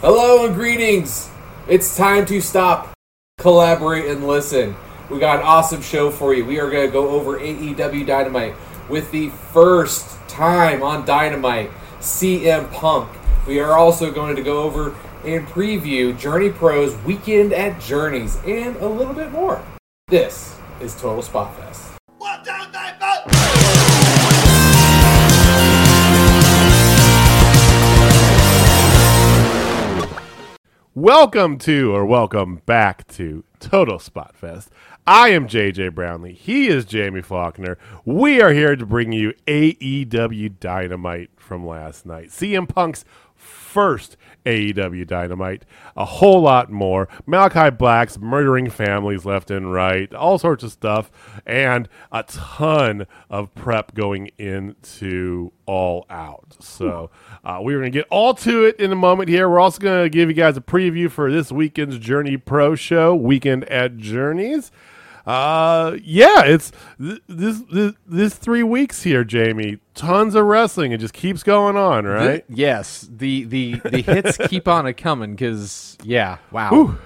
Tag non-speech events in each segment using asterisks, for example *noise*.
Hello and greetings. It's time to stop, collaborate, and listen. We got an awesome show for you. We are going to go over AEW Dynamite with the first time on Dynamite, CM Punk. We are also going to go over and preview Journey Pro's Weekend at Journeys and a little bit more. This is Total Spot Fest. Welcome to, or welcome back to Total Spot Fest. I am JJ Brownlee. He is Jamie Faulkner. We are here to bring you AEW Dynamite from last night. CM Punk's first AEW Dynamite. A whole lot more. Malakai Black's murdering families left and right. All sorts of stuff. And a ton of prep going into All Out. So uh, we're going to get all to it in a moment here. We're also going to give you guys a preview for this weekend's Journey Pro show, Weekend at Journeys. Uh, yeah, it's th- this, this this three weeks here, Jamie. Tons of wrestling. It just keeps going on, right? Th- yes, the the the hits *laughs* keep on a coming because yeah, wow, Whew.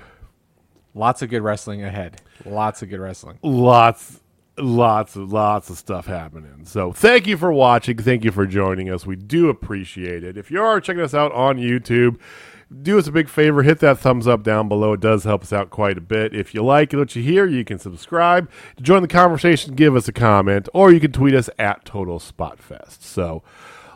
lots of good wrestling ahead. Lots of good wrestling. lots lots of lots of stuff happening so thank you for watching thank you for joining us we do appreciate it if you are checking us out on youtube do us a big favor hit that thumbs up down below it does help us out quite a bit if you like what you hear you can subscribe to join the conversation give us a comment or you can tweet us at total spot fest so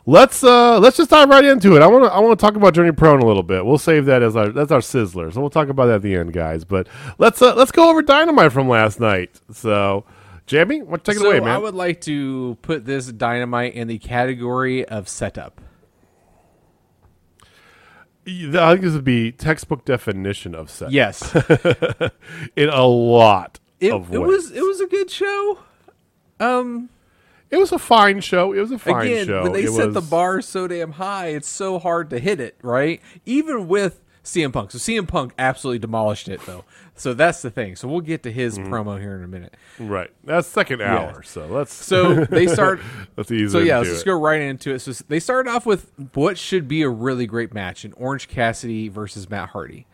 Let's uh let's just dive right into it. I want to I want to talk about Journey Pro in a little bit. We'll save that as our that's our sizzler. So we'll talk about that at the end, guys. But let's uh, let's go over Dynamite from last night. So, Jamie, what take it so away, man? I would like to put this dynamite in the category of setup. I think this would be textbook definition of set. Yes, *laughs* in a lot it, of it was it was a good show. Um, It was a fine show. It was a fine again, show. when they it set was, the bar so damn high, it's so hard to hit it, right? Even with CM Punk. So CM Punk absolutely demolished it, though. So that's the thing. So we'll get to his Mm-hmm. promo here in a minute. right. That's second hour. So let's So they start. *laughs* let's ease so yeah, let's just it. go right into it. So they started off with what should be a really great match: in Orange Cassidy versus Matt Hardy,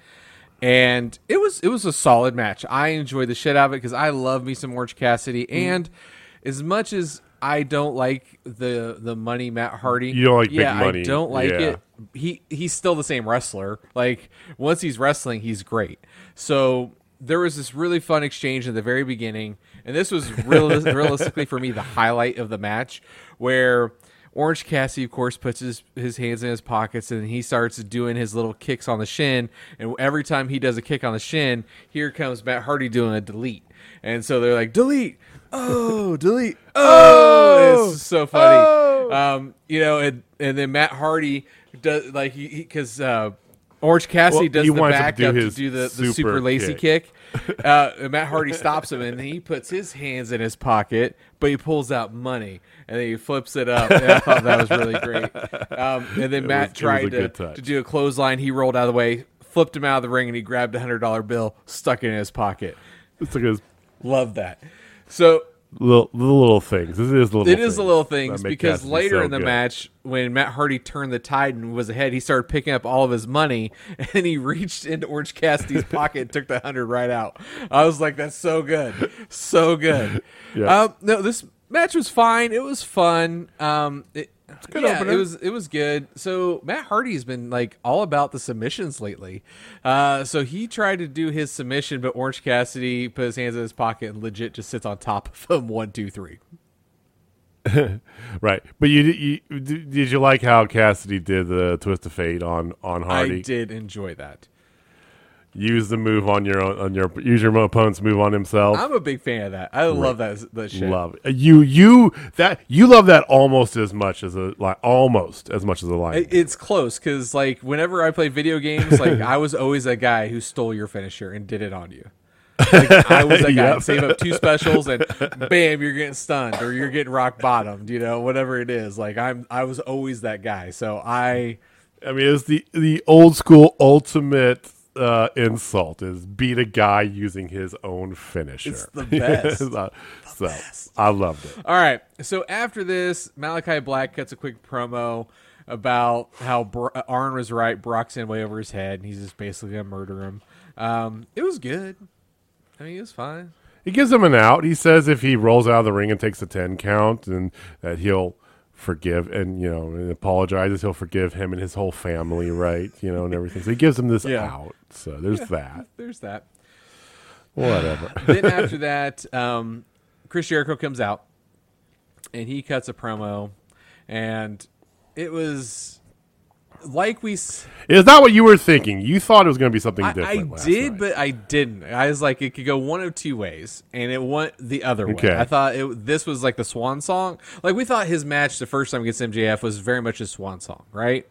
and it was it was a solid match. I enjoyed the shit out of it because I love me some Orange Cassidy, Mm. and as much as I don't like the the money Matt Hardy, You don't like big yeah, money. I don't like Yeah. it. He he's still the same wrestler. Like once he's wrestling, he's great. So there was this really fun exchange at the very beginning, and this was real, *laughs* realistically for me the highlight of the match, where Orange Cassidy, of course, puts his his hands in his pockets and he starts doing his little kicks on the shin. And every time he does a kick on the shin, here comes Matt Hardy doing a delete. And so they're like, delete, oh, delete, oh, it's so funny. Oh. Um, you know, and and then Matt Hardy does like he because uh, Orange Cassidy Well, does he the winds up back to do up to do the, the super super lazy kick. kick. Uh, and Matt Hardy stops him and he puts his hands in his pocket, but he pulls out money and then he flips it up. And I thought that was really great. Um, and then It Matt was- it was a tried to, to do a clothesline. He rolled out of the way, flipped him out of the ring, and he grabbed a hundred dollar bill, stuck it in his pocket. It's like his Love that. So little the little things. This is the little. it is the little things because later so in the good. match, when Matt Hardy turned the tide and was ahead, he started picking up all of his money *laughs* and he reached into Orange Cassidy's *laughs* pocket and took the hundred right out. I was like, "That's so good, so good." *laughs* Yeah. Um, no, this match was fine. It was fun. Um, it, yeah, opener. it was it was good. So Matt Hardy's been like all about the submissions lately. Uh, so he tried to do his submission, but Orange Cassidy put his hands in his pocket and legit just sits on top of him. *laughs* One, two, three. *laughs* Right, but you, did you did you like how Cassidy did the twist of fate on on Hardy? I did enjoy that. Use the move on your own, on your use your opponent's move on himself. I'm a big fan of that. I love that that shit. love it. you you that you love that almost as much as a like almost as much as a. It- It's close because like whenever I play video games, like *laughs* I was always that guy who stole your finisher and did it on you. *laughs* Like, I was guy. Yep. Save up two specials and *laughs* bam, you're getting stunned or you're getting rock bottomed. You know, whatever it is. Like I'm, I was always that guy. So I, I mean, it's the the old school ultimate uh, insult is beat a guy using his own finisher. It's the *laughs* best. so so, I loved it. All right. So after this, Malakai Black cuts a quick promo. about how Bro- Arn was right. Brock's in way over his head, and he's just basically gonna murder him. Um, it was good. I mean, it was fine. He gives him an out. He says if he rolls out of the ring and takes a ten count, and that he'll forgive and you know and apologizes. He'll forgive him and his whole family, right? You know, and everything. So he gives him this Yeah. out. So there's that. There's that. Whatever. *sighs* then after that, um, Chris Jericho comes out and he cuts a promo, and it was like we. Is that what you were thinking? You thought it was going to be something I, different. I did, night. but I didn't. I was like, it could go one of two ways, and it went the other way. Okay. I thought it, this was like the swan song. Like we thought his match the first time against MJF was very much a swan song, right?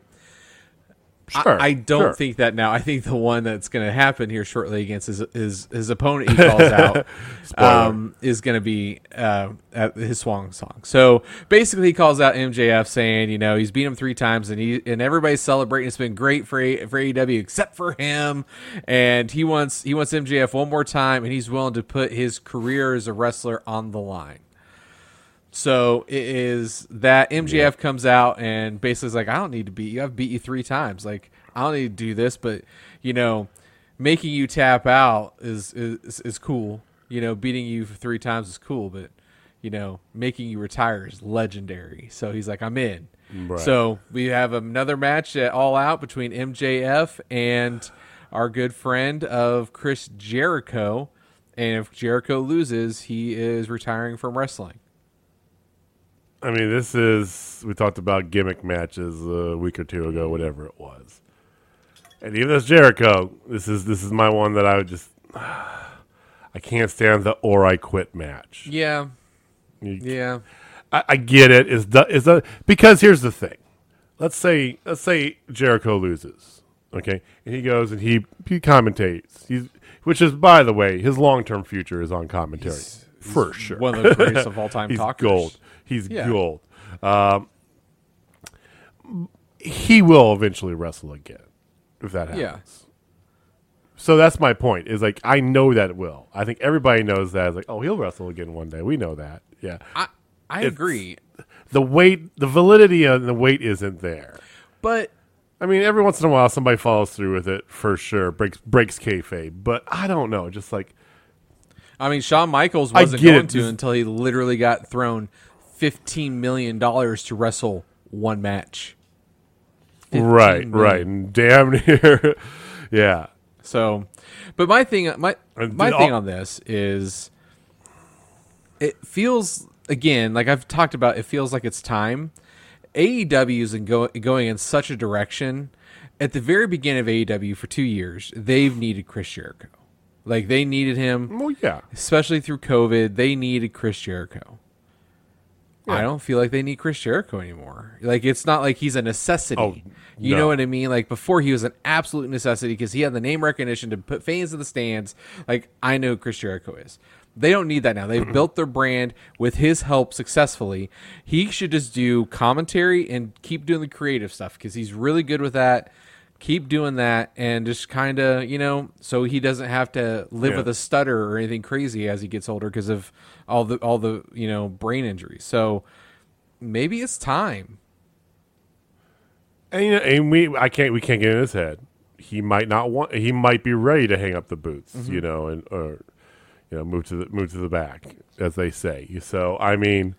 I- Sure, I, don't sure. think that now. I think the one that's going to happen here shortly against his his, his opponent he calls out *laughs* um, is going to be uh, at his swan song. So basically, he calls out MJF saying, you know, he's beat him three times and he and everybody's celebrating. It's been great for A- for AEW except for him, and he wants he wants MJF one more time, and he's willing to put his career as a wrestler on the line. So it is that MJF comes out and basically is like, I don't need to beat you. I've beat you three times. Like I don't need to do this, but you know, making you tap out is is is cool. You know, beating you for three times is cool, but you know, making you retire is legendary. So he's like, I'm in. Right. So we have another match at All Out between MJF and our good friend of Chris Jericho. And if Jericho loses, he is retiring from wrestling. I mean, this is we talked about gimmick matches a week or two ago, whatever it was. And even as Jericho, this is this is my one that I would just *sighs* I can't stand the or I quit match. Yeah, You- yeah. I, I get it. Is the is the because here's the thing. Let's say let's say Jericho loses, okay, and he goes and he he commentates. He's which is by the way, his long term future is on commentary for sure. One of the greatest of all *laughs* time He's talkers. gold. He's Yeah. gold. Um, he will eventually wrestle again if that happens. Yeah. So that's my point. Is like I know that it will. I think everybody knows that. It's like, oh, he'll wrestle again one day. We know that. Yeah. I I It's- agree, The weight, the validity of the weight isn't there. but I mean, every once in a while, somebody follows through with it for sure. Breaks breaks kayfabe, but I don't know. Just like I mean, Shawn Michaels wasn't going it. to until he literally got thrown fifteen million dollars to wrestle one match. right, million. right, and damn near, *laughs* yeah. So, but my thing, my uh, my thing on this is, it feels again like I've talked about. It feels like it's time. AEW is go, going in such a direction. At the very beginning of AEW for two years, they've needed Chris Jericho. Like they needed him, Well, yeah. especially through COVID. They needed Chris Jericho. I don't feel like they need Chris Jericho anymore. Like it's not like he's a necessity. Oh, you no. know what I mean? Like before he was an absolute necessity because he had the name recognition to put fans in the stands. Like I know Chris Jericho is. They don't need that now. They've *clears throat* built their brand with his help successfully. He should just do commentary and keep doing the creative stuff because he's really good with that. Keep doing that and just kind of, you know, so he doesn't have to live Yeah. with a stutter or anything crazy as he gets older because of all the all the, you know, brain injuries. So maybe it's time. And, you know, and we, I can't, we can't get in his head. He might not want. He might be ready to hang up the boots, Mm-hmm. you know, and or you know, move to the move to the back, as they say. So, I mean,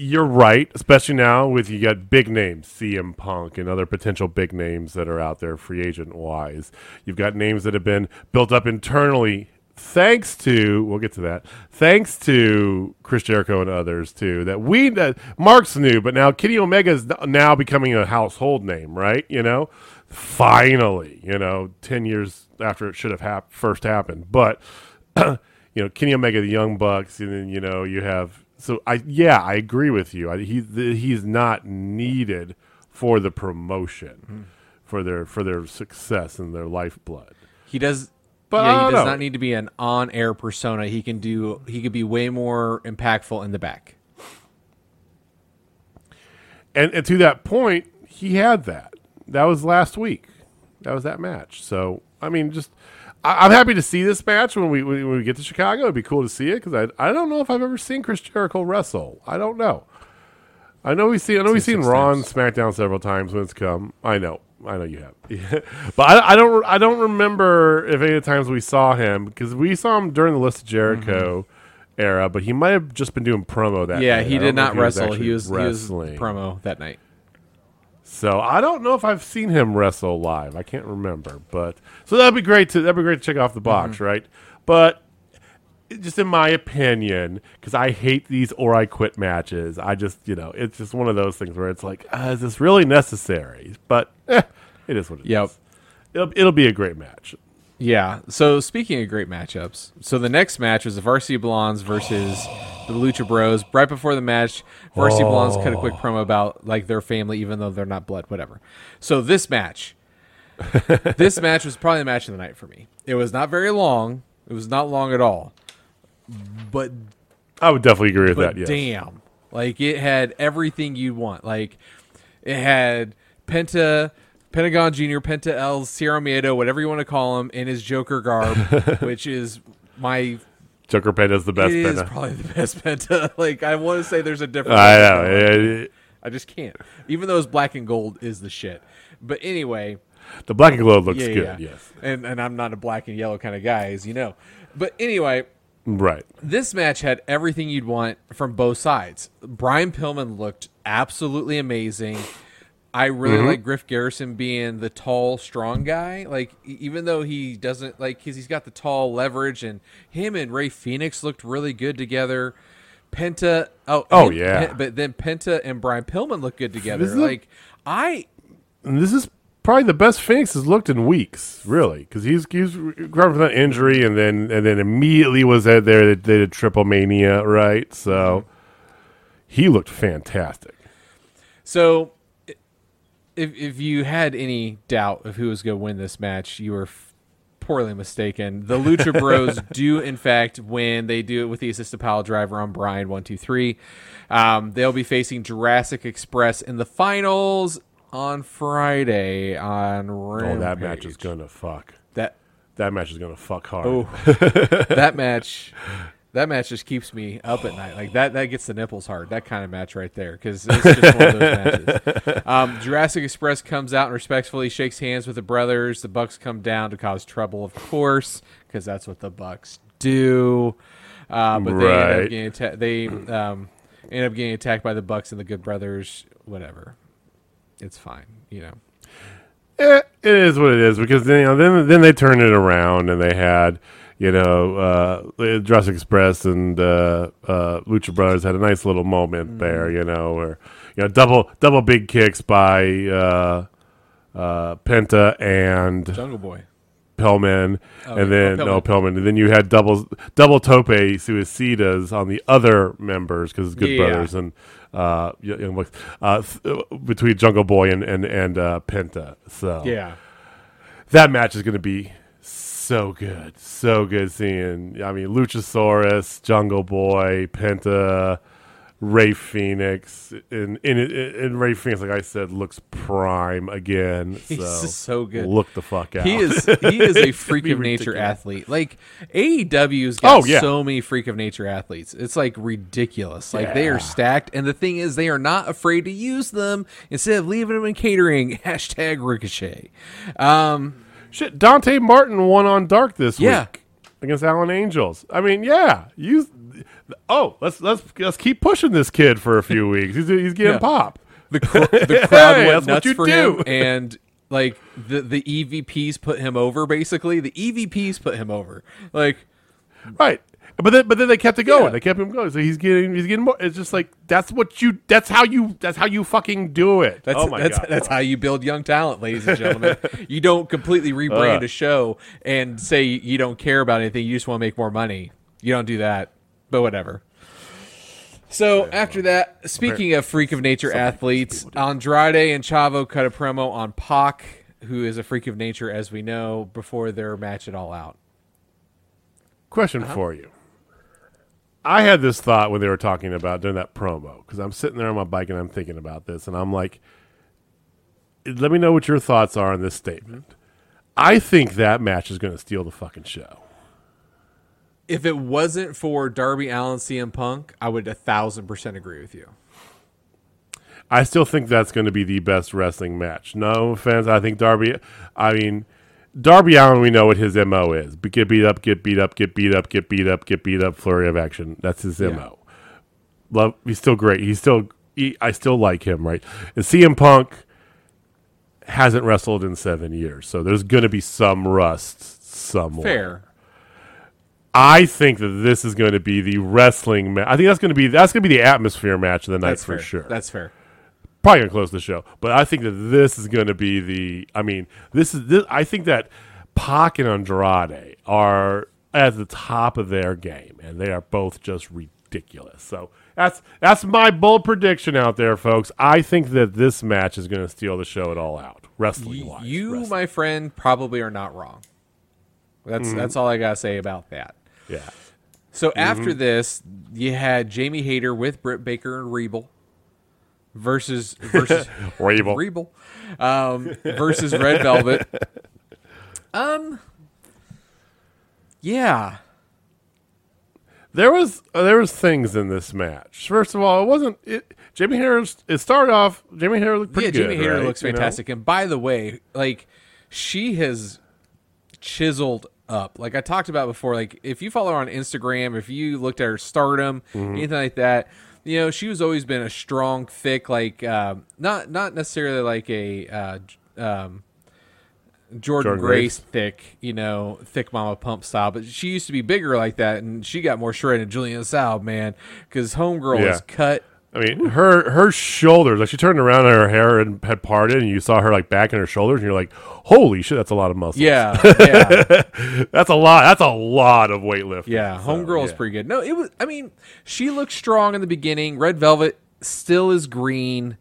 you're right, especially now with you got big names, CM Punk and other potential big names that are out there, free agent wise. You've got names that have been built up internally, thanks to we'll get to that, thanks to Chris Jericho and others too. That we that Mark's new, but now Kenny Omega is now becoming a household name, right? You know, finally, you know, ten years after it should have hap- first happened, but. *clears throat* you know Kenny Omega, the Young Bucks, and then you know you have. So I yeah I agree with you. I, he the, he's not needed for the promotion, for their for their success and their lifeblood. He does But yeah, he does know. not need to be an on-air persona. He can do he could be way more impactful in the back. And, and to that point, he had that. That was last week. That was that match. So I mean, just I, I'm happy to see this match when we when we get to Chicago. It'd be cool to see it because I I don't know if I've ever seen Chris Jericho wrestle. I don't know. I know we've seen I know we've seen Raw and SmackDown several times when it's come. I know, I know you have, *laughs* but I, I don't I don't remember if any of the times we saw him because we saw him during the List of Jericho era, but he might have just been doing promo that. Mm-hmm. Yeah, night. he did not wrestle. He was, he was wrestling. promo that night. So I don't know if I've seen him wrestle live. I can't remember, but so that'd be great to that'd be great to check off the box, Mm-hmm. right? But just in my opinion, because I hate these or I quit matches. I just you know it's just one of those things where it's like, uh, is this really necessary? But eh, it is what it is. Yep. It'll, it'll be a great match. Yeah. So speaking of great matchups, so the next match was the Varsity Blondes versus the Lucha Bros. Right before the match, Varsity Blondes cut a quick oh. promo about like their family, even though they're not blood, whatever. So this match, *laughs* this match was probably the match of the night for me. It was not very long. It was not long at all. But I would definitely agree with that. Yes. damn, like it had everything you'd want. Like it had Penta, Pentagon Junior, Penta L, Zero Miedo, whatever you want to call him, in his Joker garb, *laughs* which is my. Joker is the best It is Penta. probably the best Penta. *laughs* Like I want to say, there's a different. I know. I just can't. Even though his black and gold is the shit. But anyway, the black and gold looks yeah, good. yeah. Yes. And and I'm not a black and yellow kind of guy, as you know. But anyway, Right. this match had everything you'd want from both sides. Brian Pillman looked absolutely amazing. I really Mm-hmm. like Griff Garrison being the tall, strong guy. Like, even though he doesn't like, because he's got the tall leverage, and him and Rey Fénix looked really good together. Penta, oh, Oh, and yeah. Pen- but then Penta and Brian Pillman look good together. This like, I And this is probably the best Fénix has looked in weeks, really, because he's he's recovered from that injury, and then and then immediately was out there. They they did Triplemanía, right? So he looked fantastic. So, i- if if you had any doubt of who was going to win this match, you were f- poorly mistaken. The Lucha Bros *laughs* do, in fact, win. They do it with the assisted pile driver on Brian one two three. Um, they'll be facing Jurassic Express in the finals on Friday on Oh, that match is gonna fuck. that That match is gonna fuck hard. oh *laughs* that match. That match just keeps me up at night. Like that, that gets the nipples hard. That kind of match right there, because it's just one of those matches. *laughs* Um, Jurassic Express comes out and respectfully shakes hands with the brothers. The Bucks come down to cause trouble, of course, because that's what the Bucks do. Uh, but they end up getting atta- they um, end up getting attacked by the Bucks and the Good Brothers. Whatever, it's fine. You know. Eh, it is what it is because then, you know, then then they turned it around and they had you know uh, Jurassic Express and uh, uh, Lucha Brothers had a nice little moment there, you know, where you know double double big kicks by uh, uh, Penta and Jungle Boy. Pellman, Oh, and yeah. then Oh, no Pillman. Pellman, and then you had double double tope suicidas on the other members because it's Good Yeah. Brothers and uh, Young Bucks uh, th- between Jungle Boy and and and uh, Penta. So Yeah. that match is going to be so good, so good. Seeing, I mean, Luchasaurus, Jungle Boy, Penta, Rey Fénix, and and, and Rey Fénix, like I said, looks prime again. *laughs* He's so just so good. Look the fuck out. He is *laughs* he is a freak of nature ridiculous. athlete. Like AEW's got Oh, yeah. so many freak of nature athletes. It's like ridiculous. Like they are stacked, and the thing is, they are not afraid to use them instead of leaving them in catering. *laughs* Hashtag Ricochet. Um, Shit, Dante Martin won on Dark this Yeah. week against Alan Angels. I mean, yeah, you. Oh, let's let's let's keep pushing this kid for a few *laughs* weeks. He's he's getting Yeah. pop. the cr- the *laughs* crowd Hey, went nuts you for do. him, *laughs* and like the the EVPs put him over. Basically, the EVPs put him over. Like Right. But then, but then they kept it going. Yeah. They kept him going. So he's getting, he's getting more. It's just like that's what you. That's how you. That's how you fucking do it. That's, oh my that's, god. that's how you build young talent, ladies and gentlemen. *laughs* you don't completely rebrand Ugh. a show and say you don't care about anything. You just want to make more money. You don't do that, but whatever. So after that, speaking of freak of nature athletes, Andrade and Chavo cut a promo on Pac, who is a freak of nature, as we know, before their match it all out. Question Uh-huh. for you. I had this thought when they were talking about doing that promo because I'm sitting there on my bike and I'm thinking about this and I'm like, let me know what your thoughts are on this statement. I think that match is going to steal the fucking show. If it wasn't for Darby Allin CM Punk, I would a thousand percent agree with you. I still think that's going to be the best wrestling match. No offense, I think Darby. I mean, Darby Allin, we know what his mo is: get beat up, get beat up, get beat up, get beat up, get beat up. Flurry of action. That's his mo. Love. He's still great. He's still. He, I still like him. Right. And CM Punk hasn't wrestled in seven years, so there's going to be some rust somewhere. Fair. I think that this is going to be the wrestling match. I think that's going to be that's going to be the atmosphere match of the night That's for fair. sure. That's fair. Probably gonna close the show. But I think that this is gonna be the. I mean, this is. This, I think that Pac and Andrade are at the top of their game, and they are both just ridiculous. So that's that's my bold prediction out there, folks. I think that this match is gonna steal the show at all out, wrestling wise. You, my friend, probably are not wrong. That's that's all I gotta say about that. yeah. So Mm-hmm. after this, you had Jamie Hayter with Britt Baker and Rebel versus versus. *laughs* Rebel um, versus Red Velvet. Um, yeah, There was uh, there was things in this match. First of all, it wasn't it. Jamie Harris. It started off. Jamie Harris looked pretty yeah. Jamie good. Right? looks You know? fantastic. And by the way, like she has chiseled up. Like I talked about before. Like if you follow her on Instagram, if you looked at her stardom, Mm-hmm. anything like that. You know, she was always been a strong, thick, like um, not not necessarily like a uh, um, Jordynne, Jordynne Grace, Grace. thick, you know, thick mama pump style. But she used to be bigger like that, and she got more shredded than Julian Salve, man, because homegirl Yeah. is cut. I mean, her her shoulders, like she turned around and her hair had, had parted, and you saw her like back in her shoulders, and you're like, "Holy shit, that's a lot of muscle." Yeah, *laughs* yeah. that's a lot. That's a lot of weightlifting. Yeah, So, Homegirl is yeah. pretty good. No, it was. I mean, she looked strong in the beginning. Red Velvet still is green,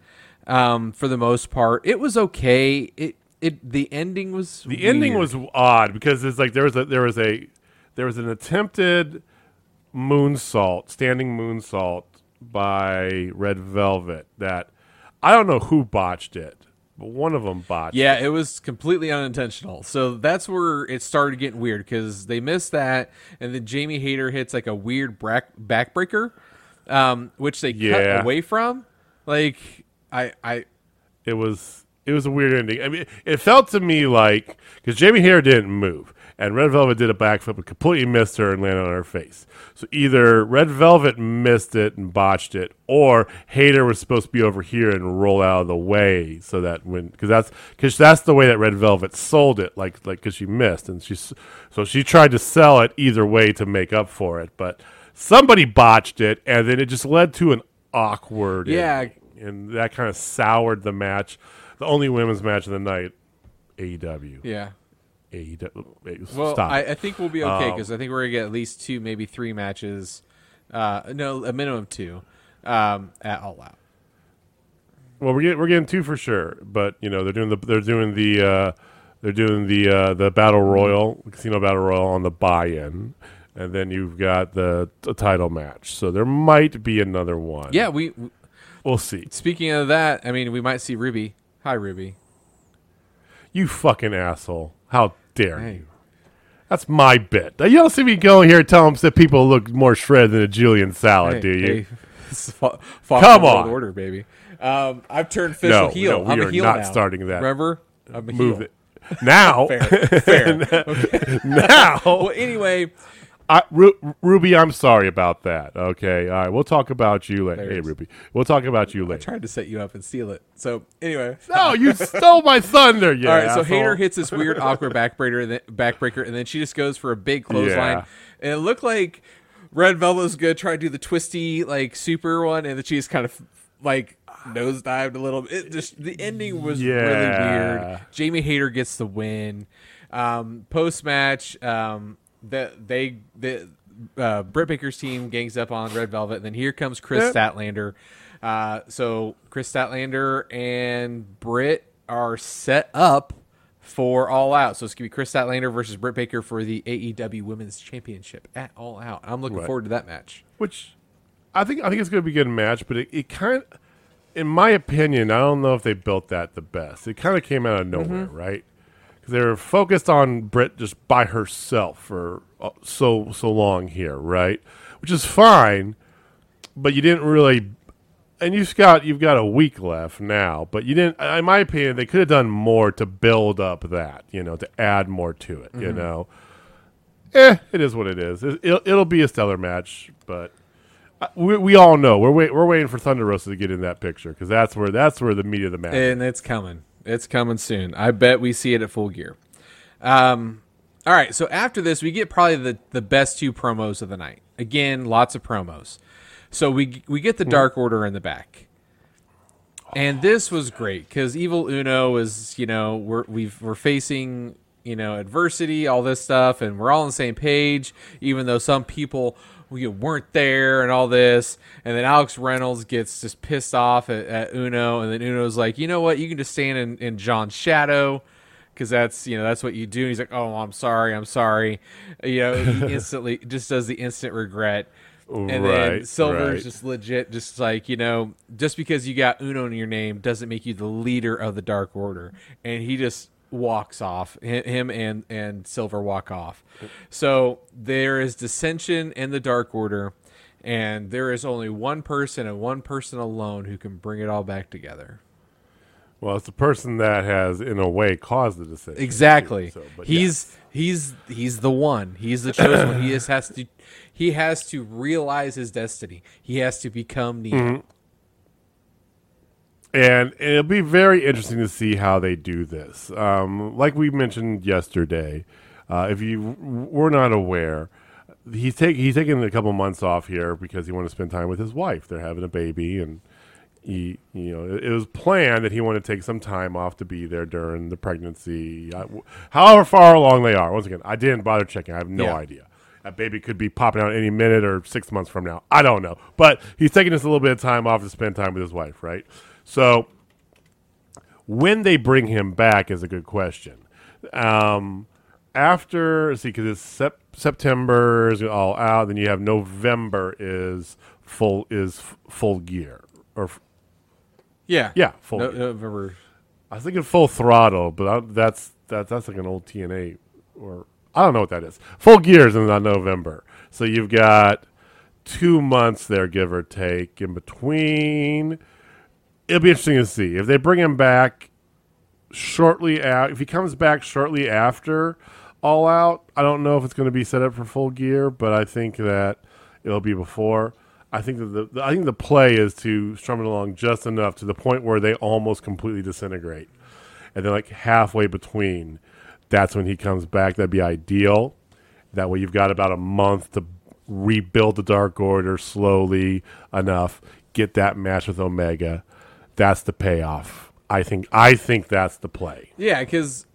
um, for the most part. It was okay. It it the ending was The ending was odd because it's like there was a there was a there was an attempted moonsault, standing moonsault by Red Velvet that I don't know who botched it, but one of them botched. yeah, it was completely unintentional. So that's where it started getting weird because they missed that, and then Jamie Hayter hits like a weird back backbreaker, um, which they Yeah. cut away from. Like I I it was it was a weird ending. I mean, it felt to me like because Jamie Hare didn't move, and Red Velvet did a backflip and completely missed her and landed on her face. So either Red Velvet missed it and botched it, or Hayter was supposed to be over here and roll out of the way so that when because that's because that's the way that Red Velvet sold it, like like because she missed and she's so she tried to sell it either way to make up for it, but somebody botched it, and then it just led to an awkward Yeah. ending and that kind of soured the match. The only women's match of the night, AEW. yeah. AEW. Well. I, I think we'll be okay Um, because I think we're gonna get at least two, maybe three matches. Uh, no, a minimum of two um, at All Out. well, we're getting we're getting two for sure, but you know they're doing the they're doing the uh, they're doing the uh, the battle royal casino battle royal on the buy-in, and then you've got the, the title match. So there might be another one. Yeah, we- we'll see. Speaking of that, I mean, we might see Ruby. Hi, Ruby. You fucking asshole! How dare Hey. you? That's my bit. You don't see me going here telling that people look more shredded than a Julian salad, Hey, do you? hey, *laughs* fa- fa- Come on. order, baby. Um, I've turned official No, heel. no, we I'm are a heel not now. starting that. Remember, I'm a Move heel. it now. *laughs* Fair, fair. *laughs* now, well, anyway, I, Ru- Ruby, I'm sorry about that. Okay, all right, we'll talk about you later. Hey. Ruby, we'll talk about you later. I tried to set you up and steal it. So anyway, No, you *laughs* stole my thunder. Yeah. All right, so asshole. Hayter hits this weird awkward backbreaker, and then, backbreaker, and then she just goes for a big clothesline, Yeah. and it looked like Red Velvet was gonna try to do the twisty like super one, and then she just kind of like nosedived a little bit. It just the ending was really weird. Jamie Hayter gets the win. Um, Post match, um, that they the uh, Britt Baker's team gangs up on Red Velvet, and then here comes Kris Yep. Statlander. Uh, so Kris Statlander and Britt are set up for All Out. So it's gonna be Kris Statlander versus Britt Baker for the AEW Women's Championship at All Out. I'm looking Right. forward to that match. which I think I think it's going to be a good match, but it, it kind, in my opinion, I don't know if they built that the best. It kind of came out of nowhere, Mm-hmm. right? Because they were focused on Britt just by herself for uh, so so long here, right? Which is fine, but you didn't really and you've got you've got a week left now, but you didn't. In my opinion, they could have done more to build up that, you know, to add more to it. You know, eh, it is what it is. It, it'll, it'll be a stellar match, but uh, we, we all know we're wait, we're waiting for Thunder Rosa to get in that picture because that's where that's where the meat of the match. and it's coming. It's coming soon. I bet we see it at full gear. Um, all right. So after this, we get probably the the best two promos of the night. Again, lots of promos. So we we get the Dark Order in the back, and this was great because Evil Uno is you know we're we've, we're facing you know adversity, all this stuff, and we're all on the same page. Even though some people we weren't there and all this, and then Alex Reynolds gets just pissed off at, at Uno, and then Uno's like, you know what, you can just stand in, in John's shadow because that's you know that's what you do. And he's like, "Oh, I'm sorry, I'm sorry." You know, he *laughs* instantly just does the instant regret. And then Right, Silver's right. just legit, just like you know, just because you got Uno in your name doesn't make you the leader of the Dark Order. And he just walks off. Him and and Silver walk off. So there is dissension in the Dark Order, and there is only one person and one person alone who can bring it all back together. well, it's the person that has, in a way, caused the decision. Exactly. So, he's he's he's the one. He's the chosen one. He just has to he has to realize his destiny. He has to become Neo. Mm-hmm. And it'll be very interesting to see how they do this. Um, like we mentioned yesterday, uh, if you w- were not aware, he's take he's taking a couple months off here because he wanted to spend time with his wife. They're having a baby, and he you know it, it was planned that he wanted to take some time off to be there during the pregnancy, I, however far along they are. Once again, I didn't bother checking. I have no Yeah. idea. That baby could be popping out any minute or six months from now. I don't know. But he's taking us a little bit of time off to spend time with his wife, right? So when they bring him back is a good question. Um, after, see, because it's sep- September is all out, then you have November is full is f- full gear or f- Yeah. yeah full. No, gear. November. I was thinking full throttle, but I, that's that that's like an old TNA or I don't know what that is. Full gears in November, so you've got two months there, give or take, in between. It'll be interesting to see if they bring him back shortly out. If he comes back shortly after All Out, I don't know if it's going to be set up for full gear, but I think that it'll be before. I think that the, the I think the play is to strum it along just enough to the point where they almost completely disintegrate, and then like halfway between, that's when he comes back. That'd be ideal. That way, you've got about a month to rebuild the Dark Order slowly enough. Get that match with Omega. That's the payoff. I think. I think that's the play. Yeah, because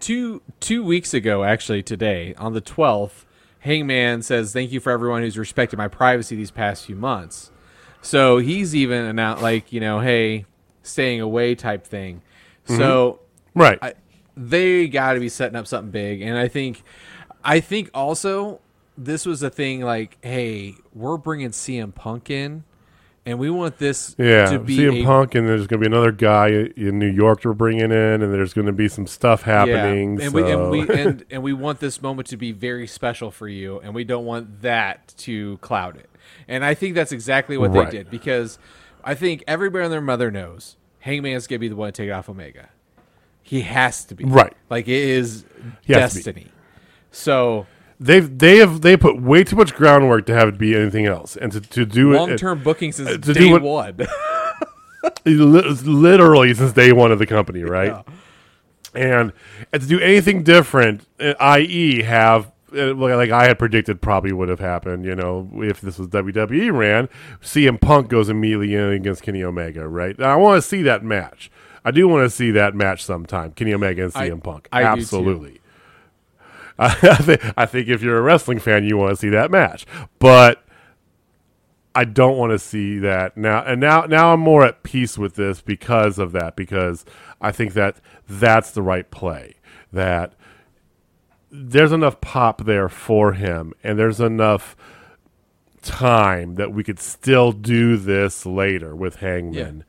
two two weeks ago, actually today on the twelfth, Hangman says thank you for everyone who's respected my privacy these past few months. So he's even announced like you know, hey, staying away type thing. Mm-hmm. So Right. I, they got to be setting up something big, and I think, I think also this was a thing like, hey, we're bringing CM Punk in, and we want this yeah. to be CM a Punk, and there's going to be another guy in New York we're bringing in, and there's going to be some stuff happening. and so. we and we and, *laughs* and we want this moment to be very special for you, and we don't want that to cloud it. And I think that's exactly what Right. they did because I think everybody and their mother knows Hangman's gonna be the one to take off Omega. He has to be Right. Like it is He has to be. destiny. So They've they have they put way too much groundwork to have it be anything else, and to, to do it long term bookings since to do day what- one. *laughs* literally since day one of the company, right? And, and to do anything different, uh, i.e., have uh, like I had predicted probably would have happened. You know, if this was WWE ran, CM Punk goes immediately in against Kenny Omega, right? I want to see that match. I do want to see that match sometime. Kenny Omega and I- CM Punk, I do too. absolutely. *laughs* I, think, I think if you're a wrestling fan, you want to see that match, but I don't want to see that now. And now, now I'm more at peace with this because of that. Because I think that that's the right play. That there's enough pop there for him, and there's enough time that we could still do this later with Hangman.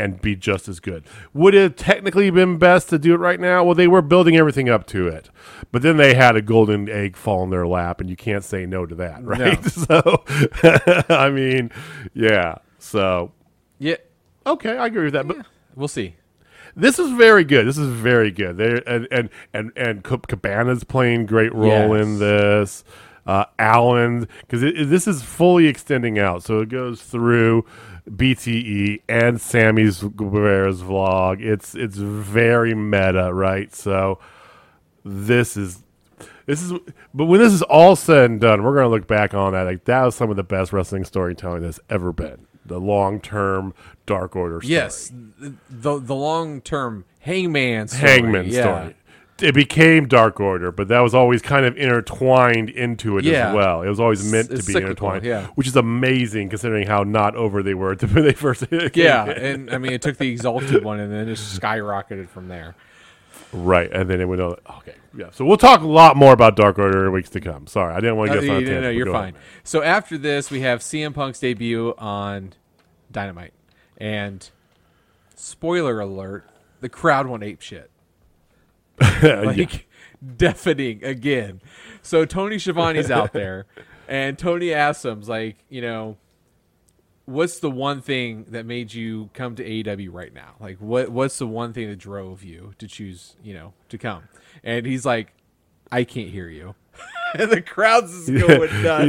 And be just as good. Would it have technically been best to do it right now? Well, they were building everything up to it, but then they had a golden egg fall in their lap, and you can't say no to that, *laughs* right? *laughs* So, *laughs* I mean, yeah. So Yeah, Okay, I agree with that. But we'll see. this is very good. This is very good. They and and and and Ca- Cabana's playing great role Yes. in this. Uh, Allen, because this is fully extending out, so it goes through BTE and Sammy's Guevara's vlog. It's it's very meta, right? So this is this is but when this is all said and done we're going to look back on that like that was some of the best wrestling storytelling that's ever been the long-term dark order story. Yes, the the long term Hangman story. hangman yeah. story it became dark order but that was always kind of intertwined into it Yeah. as well it was always meant to It's be cyclical, intertwined yeah. which is amazing considering how not over they were *laughs* when they first *laughs* Yeah, and I mean it took the exalted one and then it just skyrocketed from there. right and then it went on okay yeah so we'll talk a lot more about dark order in weeks to come sorry i didn't want to Uh, get us on no, no, you're fine. ahead. So after this, we have CM Punk's debut on Dynamite, and spoiler alert: the crowd went ape shit. *laughs* *laughs* like deafening again. So Tony Schiavone's out *laughs* there, and Tony asks him, like, you know, what's the one thing that made you come to AEW right now? Like, what what's the one thing that drove you to choose, you know, to come? And he's like, I can't hear you. and the crowd's just going nuts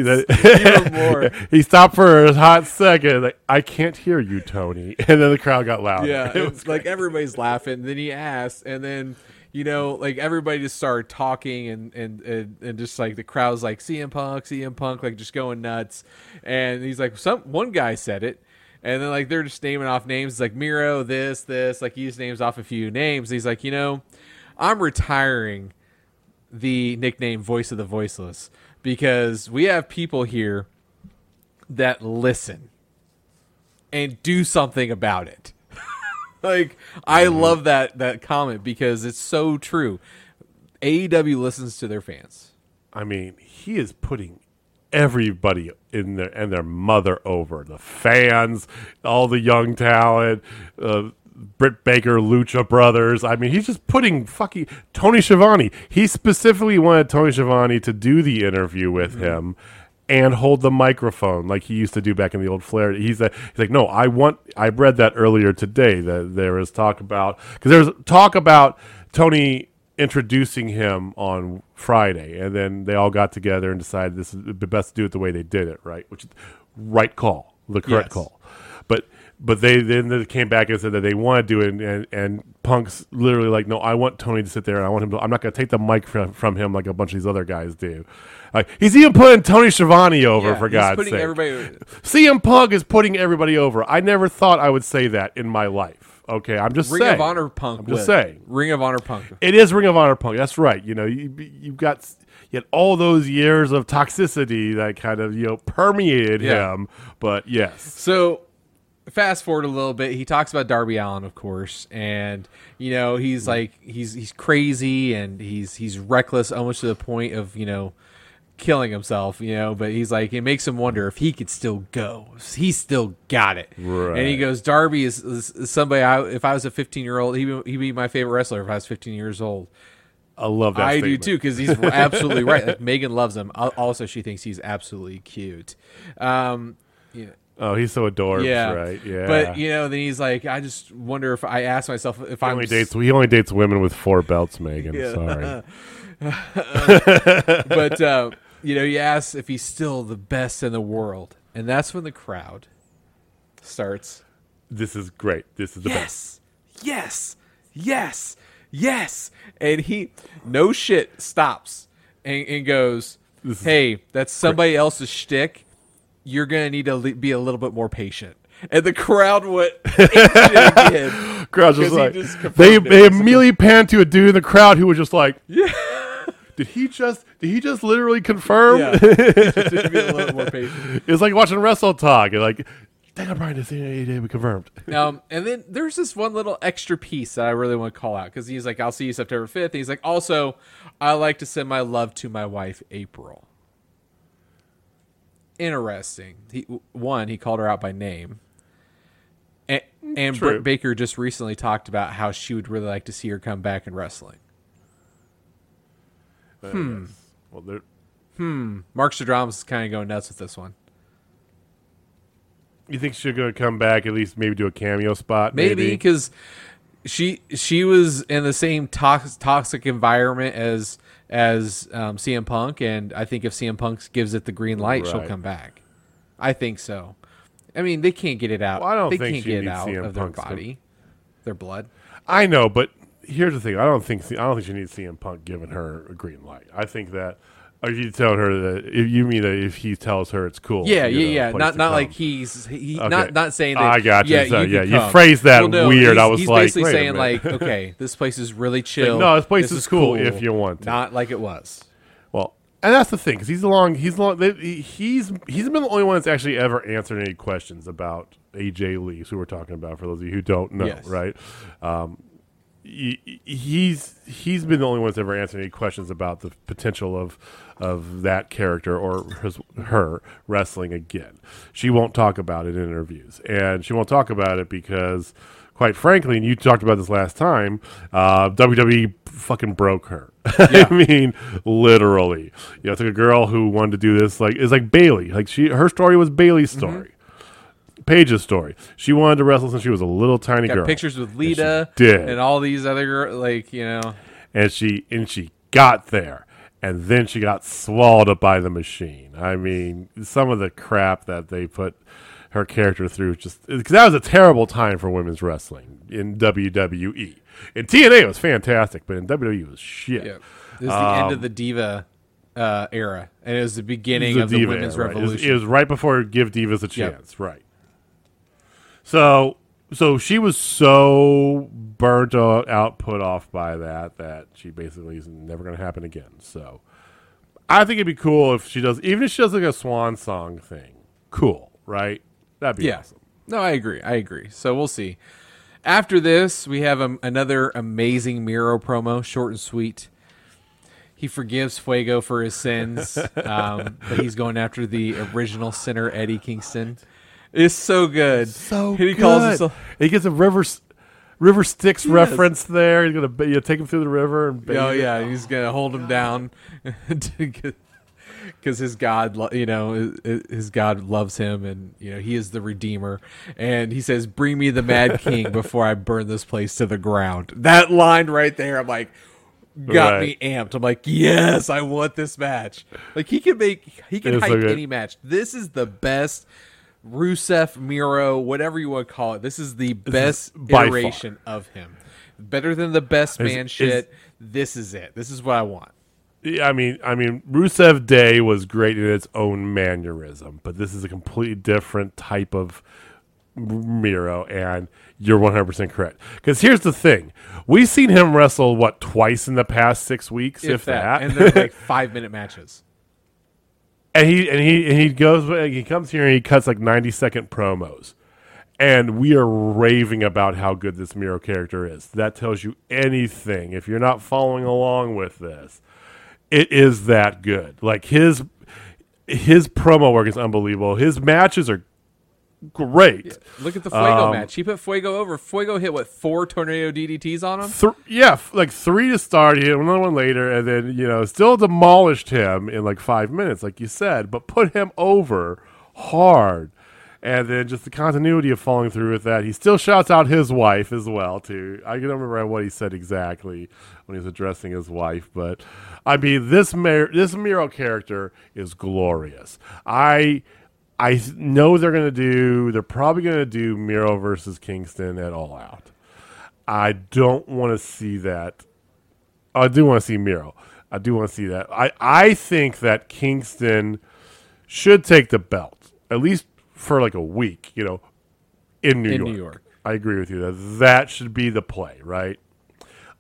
even more. he stopped for a hot second. Like, I can't hear you, Tony. And then the crowd got louder. Yeah, It was it's like everybody's laughing. Then he asked, and then you know, like everybody just started talking, and and and, and just like the crowd's like CM Punk, CM Punk, like just going nuts. And he's like, some one guy said it, and then like they're just naming off names like Miro, this, this, like he just names off a few names. He's like, you know, I'm retiring the nickname Voice of the Voiceless because we have people here that listen and do something about it. *laughs* like I love that that comment because it's so true. AEW listens to their fans. I mean, he is putting everybody in their and their mother over the fans, all the young talent, uh, Britt Baker, Lucha Brothers. I mean, he's just putting fucking Tony Schiavone. He specifically wanted Tony Schiavone to do the interview with him. And hold the microphone like he used to do back in the old Flair. He's, a, he's like, no, I want. I read that earlier today that there is talk about because there was talk about Tony introducing him on Friday, and then they all got together and decided this is the best to do it the way they did it, right? Which right call, the correct Yes. call. But they then they came back and said that they want to do it, and, and, and Punk's literally like, no, I want Tony to sit there, and I want him to. I'm not going to take the mic from, from him like a bunch of these other guys do. Like he's even putting Tony Schiavone over Yeah, for he's God's putting sake. everybody CM Punk is putting everybody over. I never thought I would say that in my life. Okay, I'm just Ring saying. of Honor Punk. I'm just saying. Ring of Honor Punk. It is Ring of Honor Punk. That's right. You know, you you've got yet all those years of toxicity that kind of you know permeated Yeah. him. But yes, So fast forward a little bit, he talks about Darby Allin, of course, and you know he's like he's he's crazy and he's he's reckless, almost to the point of you know killing himself. You know, but he's like it makes him wonder if he could still go. He's still got it. Right. And he goes, Darby is, is, is somebody. I, if I was a 15 year old, he'd be, he'd be my favorite wrestler if I was 15 years old. I love that. I statement. do too because he's absolutely right. Like *laughs* Megan loves him. Also, she thinks he's absolutely cute. Um, you know, Oh, he's so adorable. yeah, right. Yeah, But you know, then he's like, I just wonder if I ask myself if he I'm only dates. He only dates women with four belts. Megan, Yeah. sorry. *laughs* but uh, you know, he asks if he's still the best in the world, and that's when the crowd starts. This is great. This is the best. Yes, yes, yes, yes, and he no shit stops and, and goes, "Hey, that's somebody else's shtick. You're gonna need to be a little bit more patient." And the crowd went *laughs* ape shit again. *laughs* Crowd's just 'Cause like just they they immediately panned to a dude in the crowd who was just like, *laughs* yeah. Did he just did he just literally confirm? Yeah, to be a little more patient. it's like watching Wrestle Talk. You're like, Daniel Bryan is we confirmed. Um, and then there's this one little extra piece that I really want to call out because he's like, "I'll see you September 5th. And he's like, "Also, I like to send my love to my wife, April." Interesting. He, one, he called her out by name, and, and True. Britt Baker just recently talked about how she would really like to see her come back in wrestling. Hmm. Well, there, Hmm. Mark Stradamus is kind of going nuts with this one. You think she's going to come back at least maybe do a cameo spot? maybe Maybe. because she she was in the same tox, toxic environment as as um, CM Punk, and I think if CM Punk gives it the green light, she'll come back. I think so. I mean, they can't get it out. Well, I don't they think can't get it out CM of their Punk's body, their blood. I know, but here's the thing. I don't think I don't think she needs CM Punk giving her a green light. I think that if you tell her that if you mean that if he tells her it's cool. Yeah, yeah, yeah. Not not come. like he's he, Okay. not not saying that. I got you. Yeah, So, you yeah, you phrased that no, weird. I was he's like, basically saying like, okay, this place is really *laughs* chill. no, this place is cool if you want to. Not like it was. Well, and that's the thing because he's long. He's long. He's he's been the only one that's actually ever answered any questions about AJ Lee, who we're talking about. For those of you who don't know, Yes. right? Um, he's he's been the only one that's ever answered any questions about the potential of of that character or his, her wrestling again. She won't talk about it in interviews, and she won't talk about it because, quite frankly, and you talked about this last time, uh, WWE fucking broke her. *laughs* I mean, literally. You know, it's like a girl who wanted to do this. Like, it's like Bayley. Like she, her story was Bayley's story. Paige's story. She wanted to wrestle since she was a little tiny Got girl. pictures with Lita did. and all these other girl, like you know. and she and she got there and then she got swallowed up by the machine i mean some of the crap that they put her character through just because that was a terrible time for women's wrestling in wwe in tna it was fantastic but in wwe it was shit Yeah. This is the end of the diva uh, era, and it was the beginning Um, the of the women's era, right? It was- revolution. It was, right before Give Divas a Yep. Chance, right? So, so she was so burnt out, put off by that that she basically is never going to happen again. So, I think it'd be cool if she does, even if she does like a swan song thing. Cool, right? That'd be Yeah. awesome. No, I agree. I agree. So we'll see. After this, we have um, another amazing Miro promo, short and sweet. He forgives Fuego for his sins, *laughs* um, but he's going after the original sinner, Eddie Kingston. It's so good. So he good. calls himself. he gets a river, river Styx reference there. He's gonna ba- you take him through the river and Oh yeah, he's gonna hold him down *laughs* because his God, lo- you know, his- God loves him, and you know he is the Redeemer. And he says, "Bring me the Mad King *laughs* before I burn this place to the ground." That line right there, I'm like, got Right. me amped. I'm like, yes, I want this match. Like he can make, he can so hype good. any match. This is the best. Rusev, Miro, whatever you want to call it. This is the best far. iteration of him. Better than the best man is- shit. this is it. This is what I want. Yeah, I mean, I mean, Rusev Day was great in its own mannerism, but this is a completely different type of Miro, and you're 100 percent correct. Because here's the thing: we've seen him wrestle what twice in the past six weeks, if, that, and they're like *laughs* five minute matches. And he and he and he goes, he comes here and he cuts like 90 second promos, and we are raving about how good this Miro character is. That tells you anything. If you're not following along with this, it is that good. Like his his promo work is unbelievable. His matches are great. Look at the Fuego Um, match. He put Fuego over. Fuego hit what four tornado DDTs on him. Th- yeah, f- like three to start, he hit another one later, and then you know still demolished him in like five minutes, like you said, but put him over hard. And then just the continuity of following through with that. He still shouts out his wife as well too. I don't remember what he said exactly when he was addressing his wife, but I mean this Mir- this Miro character is glorious. I I know they're gonna do. They're probably gonna do Miro versus Kingston at All Out. I don't want to see that. I do want to see Miro. I do want to see that. I, I think that Kingston should take the belt at least for like a week. You know, in New In York. New York. I agree with you. That that should be the play, right?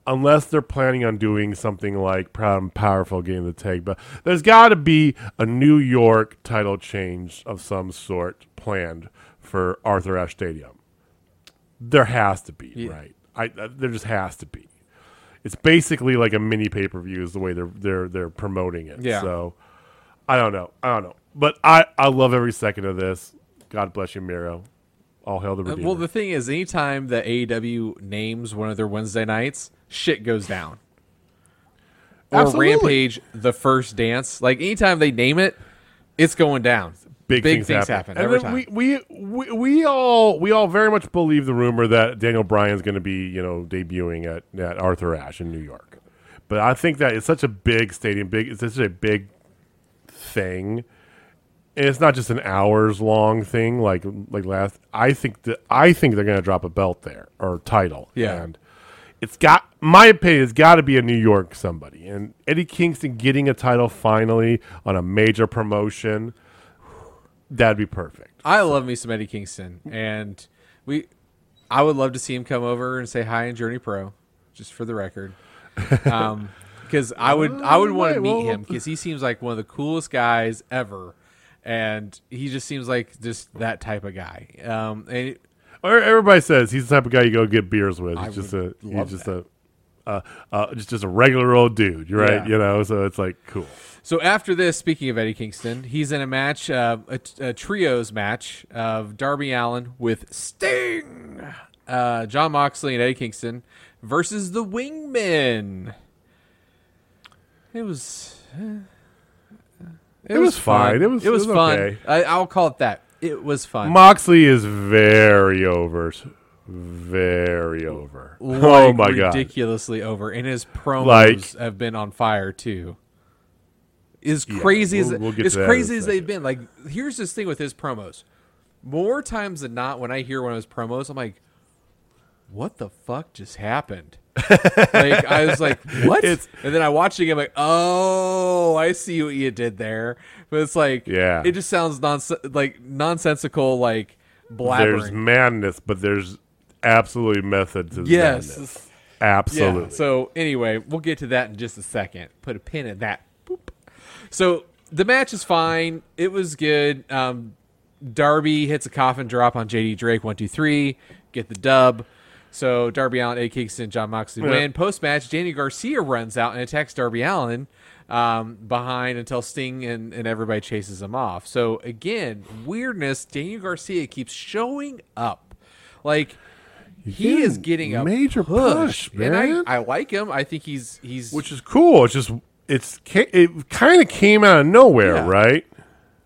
Unless they're planning on doing something like Proud and Powerful getting the tag, but there's got to be a New York title change of some sort planned for Arthur Ashe Stadium. There has to be, right? I, I there just has to be. It's basically like a mini pay per view is the way they're they're they're promoting it. Yeah. So I don't know. I don't know. But I I love every second of this. God bless you, Miro. All hail the Uh, Redeemer. Well, the thing is, anytime that AEW names one of their Wednesday nights, shit goes down. Or Absolutely. Rampage, the first dance. Like anytime they name it, it's going down. big, Big things, things happen. happen And every time. We, we we we all we all very much believe the rumor that Daniel Bryan's going to be you know debuting at at Arthur Ashe in New York. But I think that it's such a big stadium, big it's such a big thing. And it's not just an hours long thing like like last. I think that I think they're going to drop a belt there or title. Yeah. and it's got my opinion. It's got to be a New York somebody, and Eddie Kingston getting a title finally on a major promotion. That'd be perfect. I love me some Eddie Kingston, and we, I would love to see him come over and say hi in Journey Pro, just for the record. *laughs* Um, because I would, I would want to meet him because he seems like one of the coolest guys ever, and he just seems like just that type of guy. Um, and it- Everybody says he's the type of guy you go get beers with. I He's just a he's just a uh, uh, just just a regular old dude, right? Yeah. You know, so it's like cool. So after this, speaking of Eddie Kingston, he's in a match, uh, a, a trios match of Darby Allin with Sting, uh, Jon Moxley, and Eddie Kingston versus the Wingmen. It was. Eh, It, was fine. It was- It was, it was fun. okay. I, I'll call it that. It was fun. Moxley is very over, very over. *laughs* oh Like, my god! ridiculously over, and his promos Like- have been on fire too. As crazy as we'll- we'll as that in crazy as they've been, like here's this thing with his promos. More times than not, when I hear one of his promos, I'm like, "What the fuck just happened?" Like I was like, *laughs* "What?" It's- and then I watched it again, like, "Oh, I see what you did there." But it's like, Yeah. it just sounds nonse- like nonsensical, like blabbering. There's madness, but there's absolutely method to yes. madness. Absolutely. Yeah. So anyway, we'll get to that in just a second. Put a pin in that. Boop. So the match is fine. It was good. Um, Darby hits a coffin drop on JD Drake. One, two, three. Get the dub. So Darby Allin, Eddie Kingston, Jon Moxley Yeah. win. Post match, Danny Garcia runs out and attacks Darby Allin um, behind until Sting and, and everybody chases him off. So again, weirdness. Daniel Garcia keeps showing up. Like he is getting a major push, push, and man. I, I like him. I think he's he's Which is cool. It's just it's it kind of came out of nowhere, Yeah. right?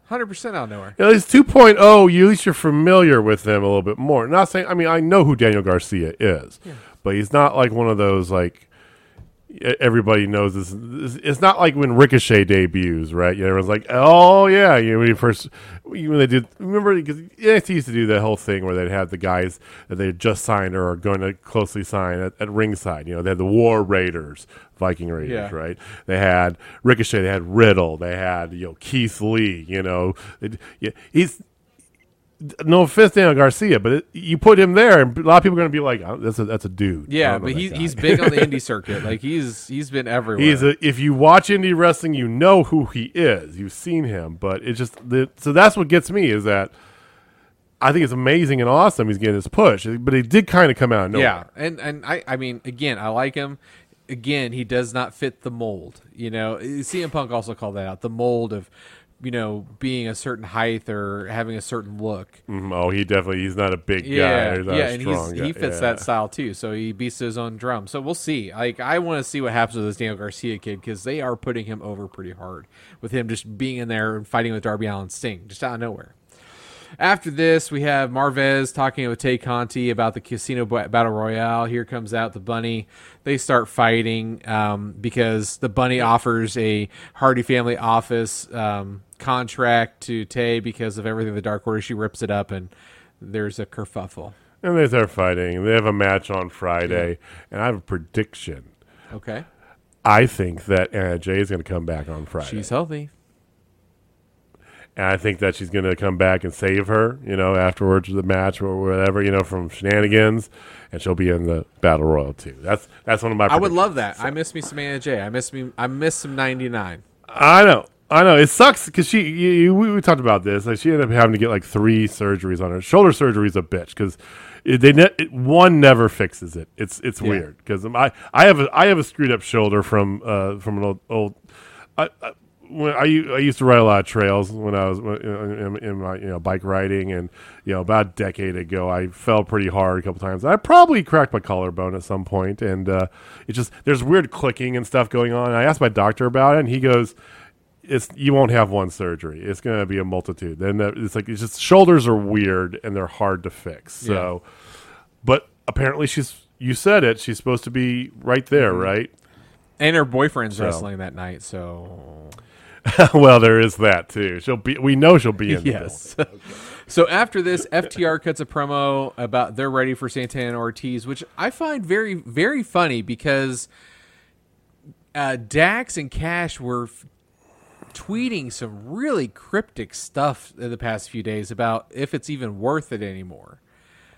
Hundred percent out of nowhere. At least 2.0, you at least you're familiar with them a little bit more. Not saying, I mean, I know who Daniel Garcia is, but he's not like one of those like everybody knows this. It's not like when Ricochet debuts, right? Yeah, everyone's like, oh yeah, you know, when he first when they did. Remember, because NXT used to do that whole thing where they'd have the guys that they had just signed or are going to closely sign at, at ringside. You know, they had the War Raiders. Viking Raiders, Yeah. right? They had Ricochet, they had Riddle, they had you know Keith Lee. You know, It- yeah, he's no offense, Daniel Garcia, but it, you put him there, and a lot of people are going to be like, oh, "That's a that's a dude." Yeah, but he's guy. he's big on the indie *laughs* circuit. Like he's he's been everywhere. He's a, if you watch indie wrestling, you know who he is. You've seen him, but it's just the, so that's what gets me is that I think it's amazing and awesome. He's getting his push, but he did kind of come out of nowhere. yeah, and and I I mean again I like him. Again, he does not fit the mold. You know, uh, CM Punk also called that out. The mold of you know being a certain height or having a certain look. Mhm. Oh, he definitely he's not a big Yeah, guy. He's not yeah, and he fits Yeah. that style too. So he beats his own drum. So we'll see. Like I want to see what happens with this Daniel Garcia kid because they are putting him over pretty hard with him just being in there and fighting with Darby Allin Sting just out of nowhere. After this, we have Marvez talking with Tay Conti about the Casino Battle Royale. Here comes out the bunny. They start fighting um, because the bunny offers a Hardy Family office um, contract to Tay because of everything the Dark Order. She rips it up, and there's a kerfuffle. And they start fighting. They have a match on Friday, and I have a prediction. Okay. I think that Anna Jay is going to come back on Friday. She's healthy. And I think that she's going to come back and save her, you know, afterwards the match or whatever, you know, from shenanigans, and she'll be in the battle royal too. That's that's one of my. I would love that. I miss me some Anna Jay. I miss me. I miss some ninety nine. I know. I know it sucks because she. You, you, we, we talked about this. Like she ended up having to get like three surgeries on her shoulder. Surgery is a bitch because they ne- it, one never fixes it. It's it's Yeah. weird because I I have a I have a screwed up shoulder from uh from an old old. I, I, when I, I used to ride a lot of trails when I was in, in my you know bike riding and you know about a decade ago I fell pretty hard a couple times. I probably cracked my collarbone at some point and uh, it just there's weird clicking and stuff going on. And I asked my doctor about it and he goes it's you won't have one surgery. It's going to be a multitude. Then it's like it's just shoulders are weird and they're hard to fix. So, but apparently she's you said it. She's supposed to be right there, Mm-hmm. right? And her boyfriend's wrestling that night, so *laughs* well, there is that too. She'll be. We know she'll be in. yes. *laughs* so after this, FTR cuts a promo about they're ready for Santana and Ortiz, which I find very, very funny because uh, Dax and Cash were f- tweeting some really cryptic stuff in the past few days about if it's even worth it anymore.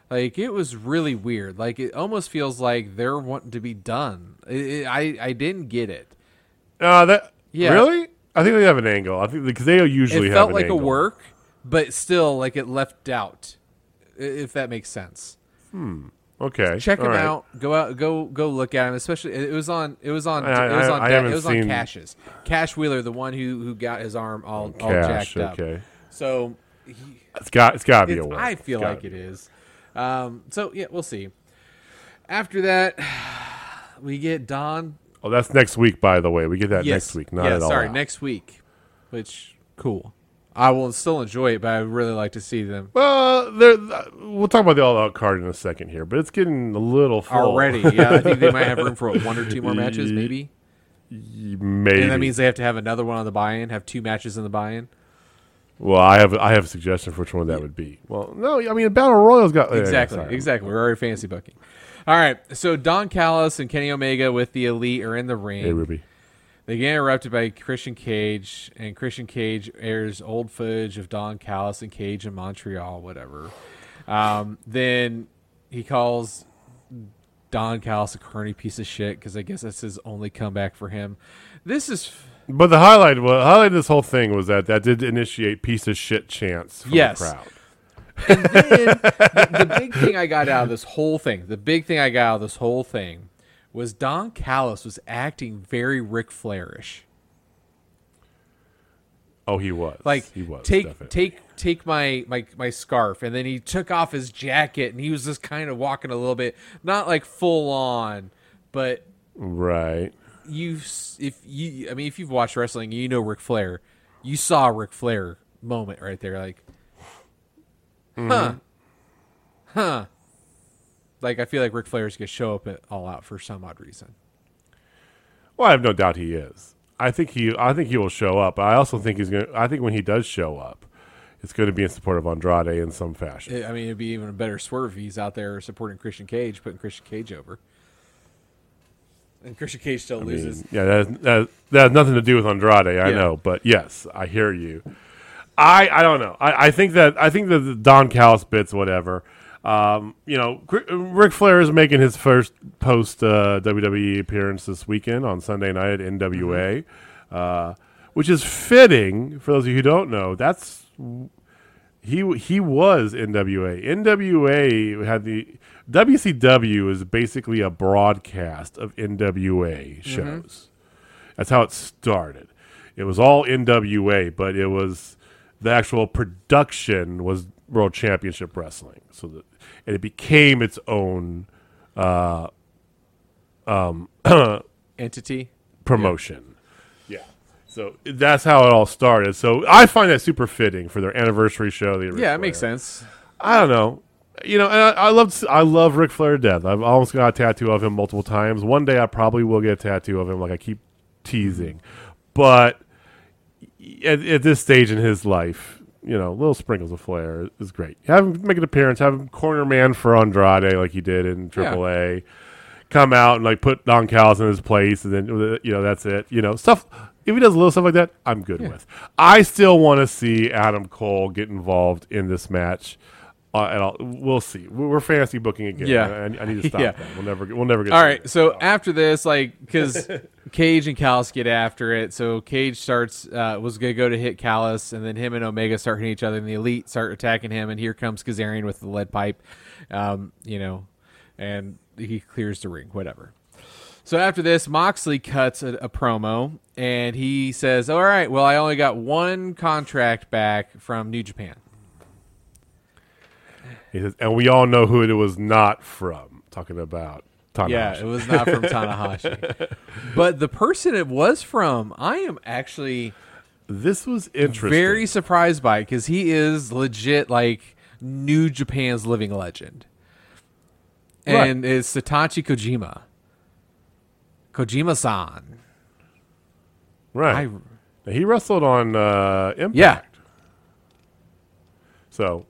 Like it was really weird. Like it almost feels like they're wanting to be done. It, it- I I didn't get it. Uh, that Yeah. really? I think they have an angle. I think because they usually it have felt like angle. a work, but still like it left doubt. If that makes sense. Hmm. Okay, Check all him right. out. Go out. Go go look at him. Especially it was on. It was on. I- it was on. I haven't it was on Cash's. Cash Wheeler, the one who who got his arm all all Cash. jacked up. Okay, So it's got it's got to be a work. I feel like be. it is. Um, so yeah, we'll see. After that, *sighs* we get Don. Oh, that's next week, by the way. We get that yes, next week, not yeah, at all. sorry, next week. Which cool. I will still enjoy it, but I really like to see them Well, there. We'll talk about the all-out card in a second here, but it's getting a little full already. yeah, I think they might have room for what, one or two more *laughs* matches, maybe. Maybe And that means they have to have another one on the buy-in, have two matches in the buy-in. Well, I have I have a suggestion for which one that would be. Well, no, I mean Battle Royale's got Exactly, sorry. exactly. We're already fancy booking. All right, so Don Callis and Kenny Omega with the Elite are in the ring. Hey, Ruby. They get interrupted by Christian Cage, and Christian Cage airs old footage of Don Callis and Cage in Montreal, whatever. Um, then he calls Don Callis a corny piece of shit because I guess that's his only comeback for him. This is But the highlight, well, highlight of this whole thing was that that did initiate piece of shit chants from Yes. the crowd. Then the, the *laughs* big thing I got out of this whole thing, the big thing I got out of this whole thing was Don Callis was acting very Ric Flairish. Oh, he was. Like he was. take definitely. take take my, my my scarf and then he took off his jacket and he was just kind of walking a little bit not like full on but right. you if you I mean if you've watched wrestling you know Ric Flair you saw Ric Flair moment right there like Mm-hmm. huh huh like I feel like Ric Flair's gonna show up at all out for some odd reason Well, I have no doubt he is. I think he. I think he will show up. I also think he's going. to I think when he does show up, it's going to be in support of Andrade in some fashion. I mean it'd be even a better swerve if he's out there supporting Christian Cage putting Christian Cage over and Christian Cage still I mean, loses yeah, that, has- that, that has nothing to do with Andrade. I Yeah. know, but yes, I hear you. I I don't know. I, I think that I think that the Don Callis bits, whatever. Um, you know, Ric Flair is making his first post uh, WWE appearance this weekend on Sunday night at NWA, uh, which is fitting for those of you who don't know. That's he he was NWA. NWA had the WCW is basically a broadcast of NWA shows. That's how it started. It was all NWA, but it was the actual production was World Championship Wrestling. So that and it became its own uh, um, *clears throat* entity *clears throat* promotion. Yeah. So that's how it all started. So I find that super fitting for their anniversary show. The Yeah, it makes sense. I don't know. You know, and I, I love I love Ric Flair to death. I've almost got a tattoo of him multiple times. One day I probably will get a tattoo of him, like I keep teasing. Mm-hmm. But at, at this stage in his life, you know, little sprinkles of Flair is great. Have him make an appearance, have him corner man for Andrade like he did in AAA. Come out and like put Don Callis in his place, and then uh, you know that's it. You know stuff. If he does a little stuff like that, I'm good with. I still want to see Adam Cole get involved in this match. Uh, and I'll, we'll see. We're fantasy booking again. Yeah. I, I need to stop *laughs* Yeah. that. We'll never. We'll never get. All right. so after this, like, because *laughs* Cage and Callis get after it, so Cage starts uh, was gonna go to hit Callis, and then him and Omega start hitting each other, and the Elite start attacking him, and here comes Kazarian with the lead pipe, um, you know, and he clears the ring, whatever. So after this, Moxley cuts a, a promo, and he says, "All right, well, I only got one contract back from New Japan." He says, and we all know who it was not from. Talking about Tanahashi. Yeah, it was not from Tanahashi. *laughs* but the person it was from, I am actually This was interesting. very surprised by because he is legit like New Japan's living legend, Right. and it's Satoshi Kojima. Kojima-san. right. I, he wrestled on uh, Impact. yeah, So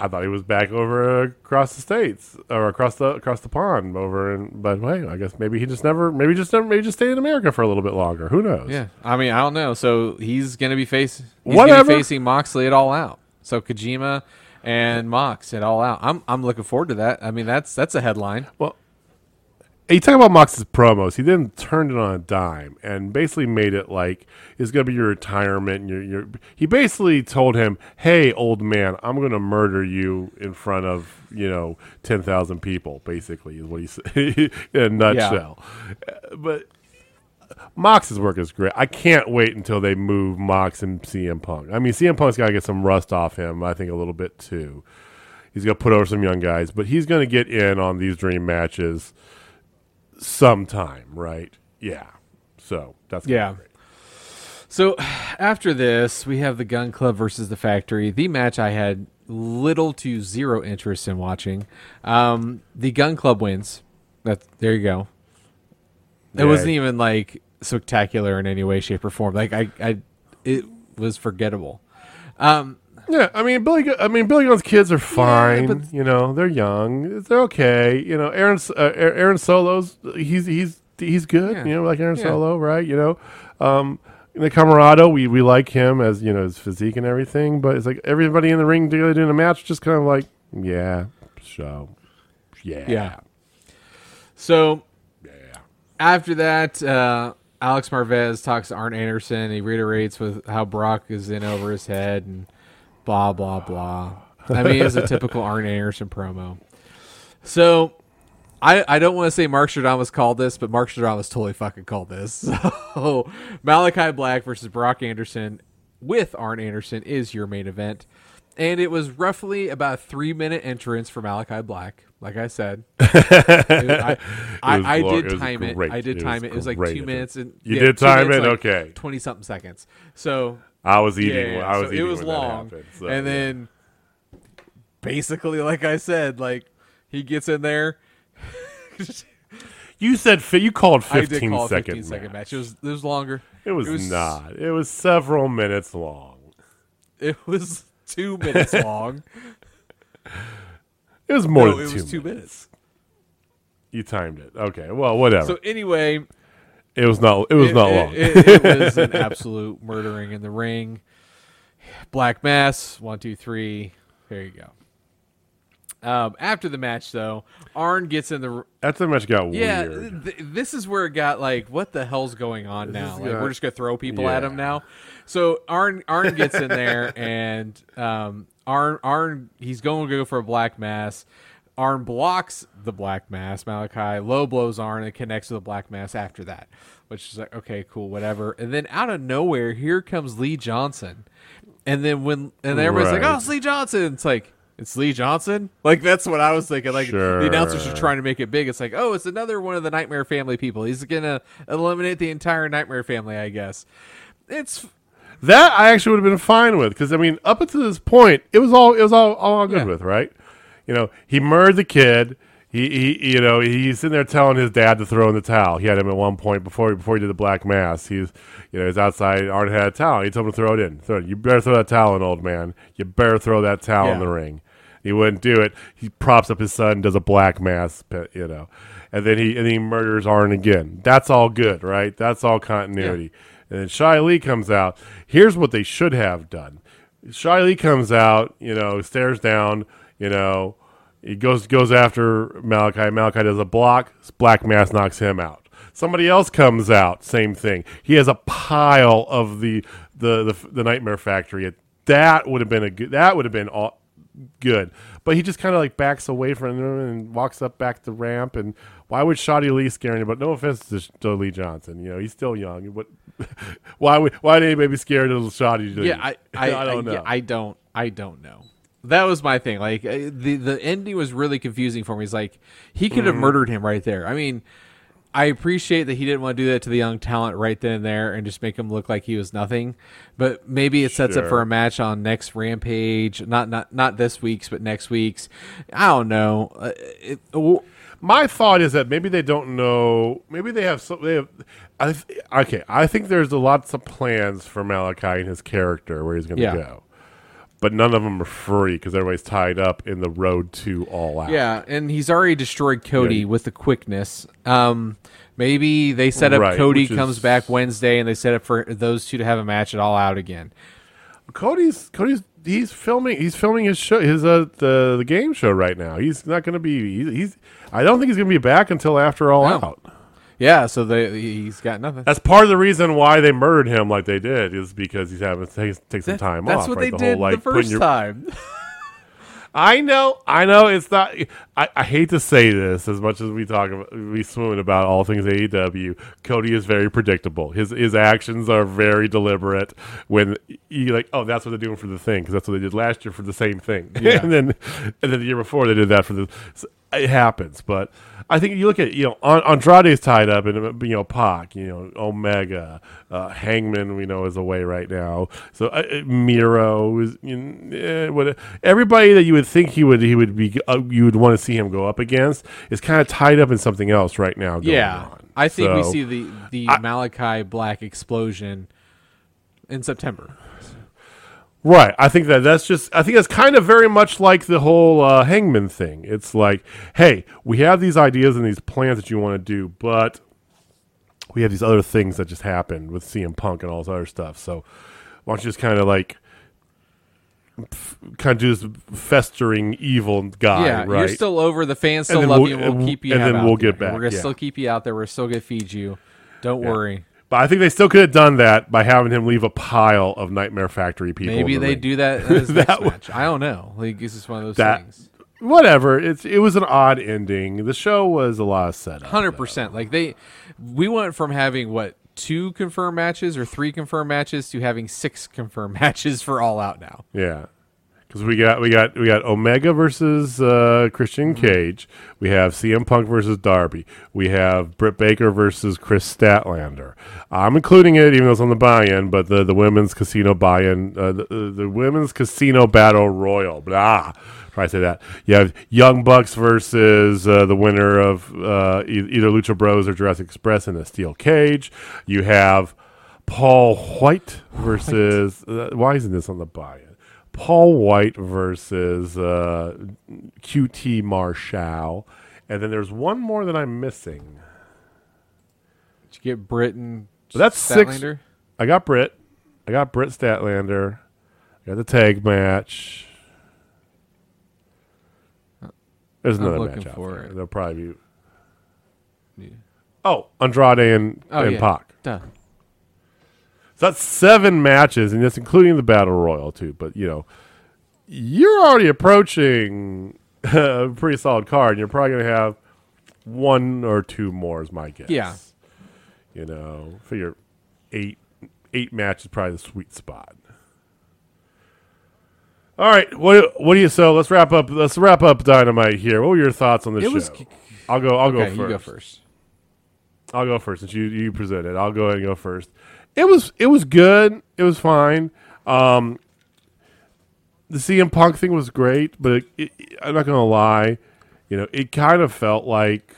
I thought he was back over across the states or across the across the pond over in but wait, I guess maybe he just never maybe just never maybe just stayed in America for a little bit longer. Who knows? yeah. I mean, I don't know. So he's gonna be facing. Whatever. Gonna be facing Moxley at All Out. So Kojima and Mox at All Out. I'm I'm looking forward to that. I mean, that's that's a headline. Well, you talk about Mox's promos. He then turned it on a dime and basically made it like it's going to be your retirement. And your, your, he basically told him, "Hey, old man, I'm going to murder you in front of you know ten thousand people." Basically, is what he said *laughs* in a nutshell. Uh, But Mox's work is great. I can't wait until they move Mox and CM Punk. I mean, CM Punk's got to get some rust off him. I think a little bit too. He's going to put over some young guys, but he's going to get in on these dream matches sometime, right? Yeah. So that's Yeah. great. So after this, we have the Gunn Club versus the Factory, the match I had little to zero interest in watching. Um, the Gunn Club wins. That there you go. It Yay. wasn't even like spectacular in any way, shape, or form. Like I, I it was forgettable. Um, Yeah, I mean Billy. I mean Billy Gunn's kids are fine. but- you know, they're young. They're okay. You know, Aaron uh, Aaron Solo's he's he's he's good. Yeah. You know, like Aaron Yeah. Solo, right? You know, um, the Comoroto, we we like him as you know his physique and everything. But it's like everybody in the ring together doing a match, just kind of like yeah, so yeah, Yeah. So yeah. after that, uh, Alex Marvez talks to Arn Anderson. He reiterates with how Brock is in over his head and blah blah blah. I mean, it's a typical Arn Anderson promo. So I I don't want to say Mark Stradamus called this, but Mark Stradamus totally fucking called this. *laughs* So Malakai Black versus Brock Anderson with Arn Anderson is your main event. And it was roughly about a three minute entrance for Malakai Black. Like I said, *laughs* It I, I, I glo- it did time it. I did It time was it. It was like two minutes and You yeah, did time minutes, it? like Okay. twenty something seconds. So I was eating. yeah, I was so eating. it was when long, happened, so, and yeah. then basically, like I said, like he gets in there. *laughs* you said fi- you called I did fifteen call second 15 second match. match. It was it was longer. It was, it was- not. It was several minutes long. It was two minutes long. It was more no, than it two, was two minutes. minutes. You timed it. Okay. Well, whatever. So anyway, it was not. It was it, not it- long. It, it *laughs* was an absolute murdering in the ring. Black Mass, one, two, three. There you go. Um, after the match, though, Arn gets in the That's the match got Yeah, weird. th- this is where it got like, what the hell's going on now? is Like, we're just gonna throw people at him now. So Arn Arn gets in there, *laughs* and um, Arn Arn he's going to go for a black mass. Arn blocks the black mass. Malakai low blows Arn and connects to the black mass after that, which is like okay, cool, whatever. And then out of nowhere, here comes Lee Johnson, and then when and everybody's like, oh, it's Lee Johnson. It's like. It's Lee Johnson. Like that's what I was thinking. Like the announcers are trying to make it big. It's like, oh, it's another one of the Nightmare Family people. He's gonna eliminate the entire Nightmare Family, I guess. It's That I actually would have been fine with because I mean, up until this point, it was all it was all, all good Yeah. with, right? You know, he murdered the kid. He, he, you know, he's sitting there telling his dad to throw in the towel. He had him at one point before before he did the black mass. He's, you know, he's outside. Arn had a towel. He told him to throw it in. Throw it. You better throw that towel in, old man. You better throw that towel in the ring. He wouldn't do it. He props up his son, does a black mass, you know, and then he and then he murders Arn again. That's all good, right? That's all continuity. And then Shy Lee comes out. Here's what they should have done. Shy Lee comes out, you know, stares down, you know, he goes goes after Malakai. Malakai does a block. Black Mass knocks him out. Somebody else comes out. Same thing. He has a pile of the the the, the Nightmare Factory. That would have been a good. That would have been all, good. But he just kind of like backs away from him and walks up back the ramp. And why would Shotty Lee scare anybody? No offense to, to Lee Johnson. You know he's still young. But *laughs* why would why would anybody be scared of Shotty Lee? yeah, I I, *laughs* I don't know. yeah, I don't I don't know. That was my thing. Like uh, the the ending was really confusing for me. It's like he could have Mm-hmm. murdered him right there. I mean, I appreciate that he didn't want to do that to the young talent right then and there and just make him look like he was nothing. But maybe it sets up for a match on next Rampage, not not not this week's, but next week's. I don't know. Uh, it, w- My thought is that maybe they don't know. Maybe they have some. They have. I th- okay, I think there's a lots of plans for Malakai and his character where he's going to Yeah. go, but none of them are free because everybody's tied up in the road to all out. yeah, and he's already destroyed Cody Yeah. with the quickness. Um, maybe they set up Right, Cody which is- comes back Wednesday, and they set up for those two to have a match at All Out again. Cody's Cody's he's filming he's filming his show his uh the the game show right now. He's not going to be he's, he's I don't think he's going to be back until after all No. out. Yeah, so they, he's got nothing. That's part of the reason why they murdered him like they did is because he's having to take, take some That- time That's off. what right? they the did whole, like, the first your- time. *laughs* I know, I know. It's not. I, I hate to say this as much as we talk about we swoon about all things AEW. Cody is very predictable. His his actions are very deliberate. When you like, oh, that's what they're doing for the thing because that's what they did last year for the same thing, *laughs* Yeah. and then and then the year before they did that for the. So it happens, but I think you look at you know An- Andrade's tied up, and you know Pac, you know Omega, uh, Hangman, we know is away right now. So uh, uh, Miro is you know, eh, what everybody that you would think he would he would be uh, you would want to see him go up against is kind of tied up in something else right now. Going yeah, on. I think we see the the I- Malakai Black explosion in September. Right. I think that that's just, I think that's kind of very much like the whole uh, hangman thing. It's like, hey, we have these ideas and these plans that you want to do, but we have these other things that just happened with CM Punk and all this other stuff. So why don't you just kind of like, f- kind of do this festering evil guy, yeah, right? you're still over. The fans still love we'll- you. We'll keep you. Out. And then we'll there. get back, We're gonna yeah. still keep you out there. We're still gonna feed you. Don't worry. But I think they still could have done that by having him leave a pile of Nightmare Factory people. Maybe the they ring. do that *laughs* That match. I don't know. Like this is one of those That- things. Whatever. It's it was an odd ending. The show was a lot of setup. Hundred percent. Like they, we went from having what two confirmed matches or three confirmed matches to having six confirmed *laughs* matches for All Out now. Yeah, because we got we got we got Omega versus uh, Christian Mm-hmm. Cage. We have CM Punk versus Darby. We have Britt Baker versus Kris Statlander. I'm including it, even though it's on the buy-in, but the the women's casino buy-in, uh, the, the women's casino battle royal. Blah. Try to say that. You have Young Bucks versus uh, the winner of uh, either Lucha Bros or Jurassic Express in a steel cage. You have Paul White versus. Uh, why isn't this on the buy-in? Paul White versus uh, QT Marshall, and then there's one more that I'm missing. Did you get Britain? So that's six. I got Britt. I got Britt Statlander. I got the tag match. There's another match out there. it. There'll probably be. Yeah. Oh, Andrade and, Oh and yeah. Pac. Duh. So that's seven matches, and that's including the battle royal too. But you know, you're already approaching *laughs* a pretty solid card, and you're probably going to have one or two more, is my guess. Yeah. You know, figure eight eight matches probably the sweet spot. All right, what what do you so? Let's wrap up. Let's wrap up Dynamite here. What were your thoughts on the It show? was- I'll go. I'll Okay, go first. you go first. I'll go first since you you presented. I'll go ahead and go first. It was it was good. It was fine. Um, the CM Punk thing was great, but it, it, I'm not gonna lie. You know, it kind of felt like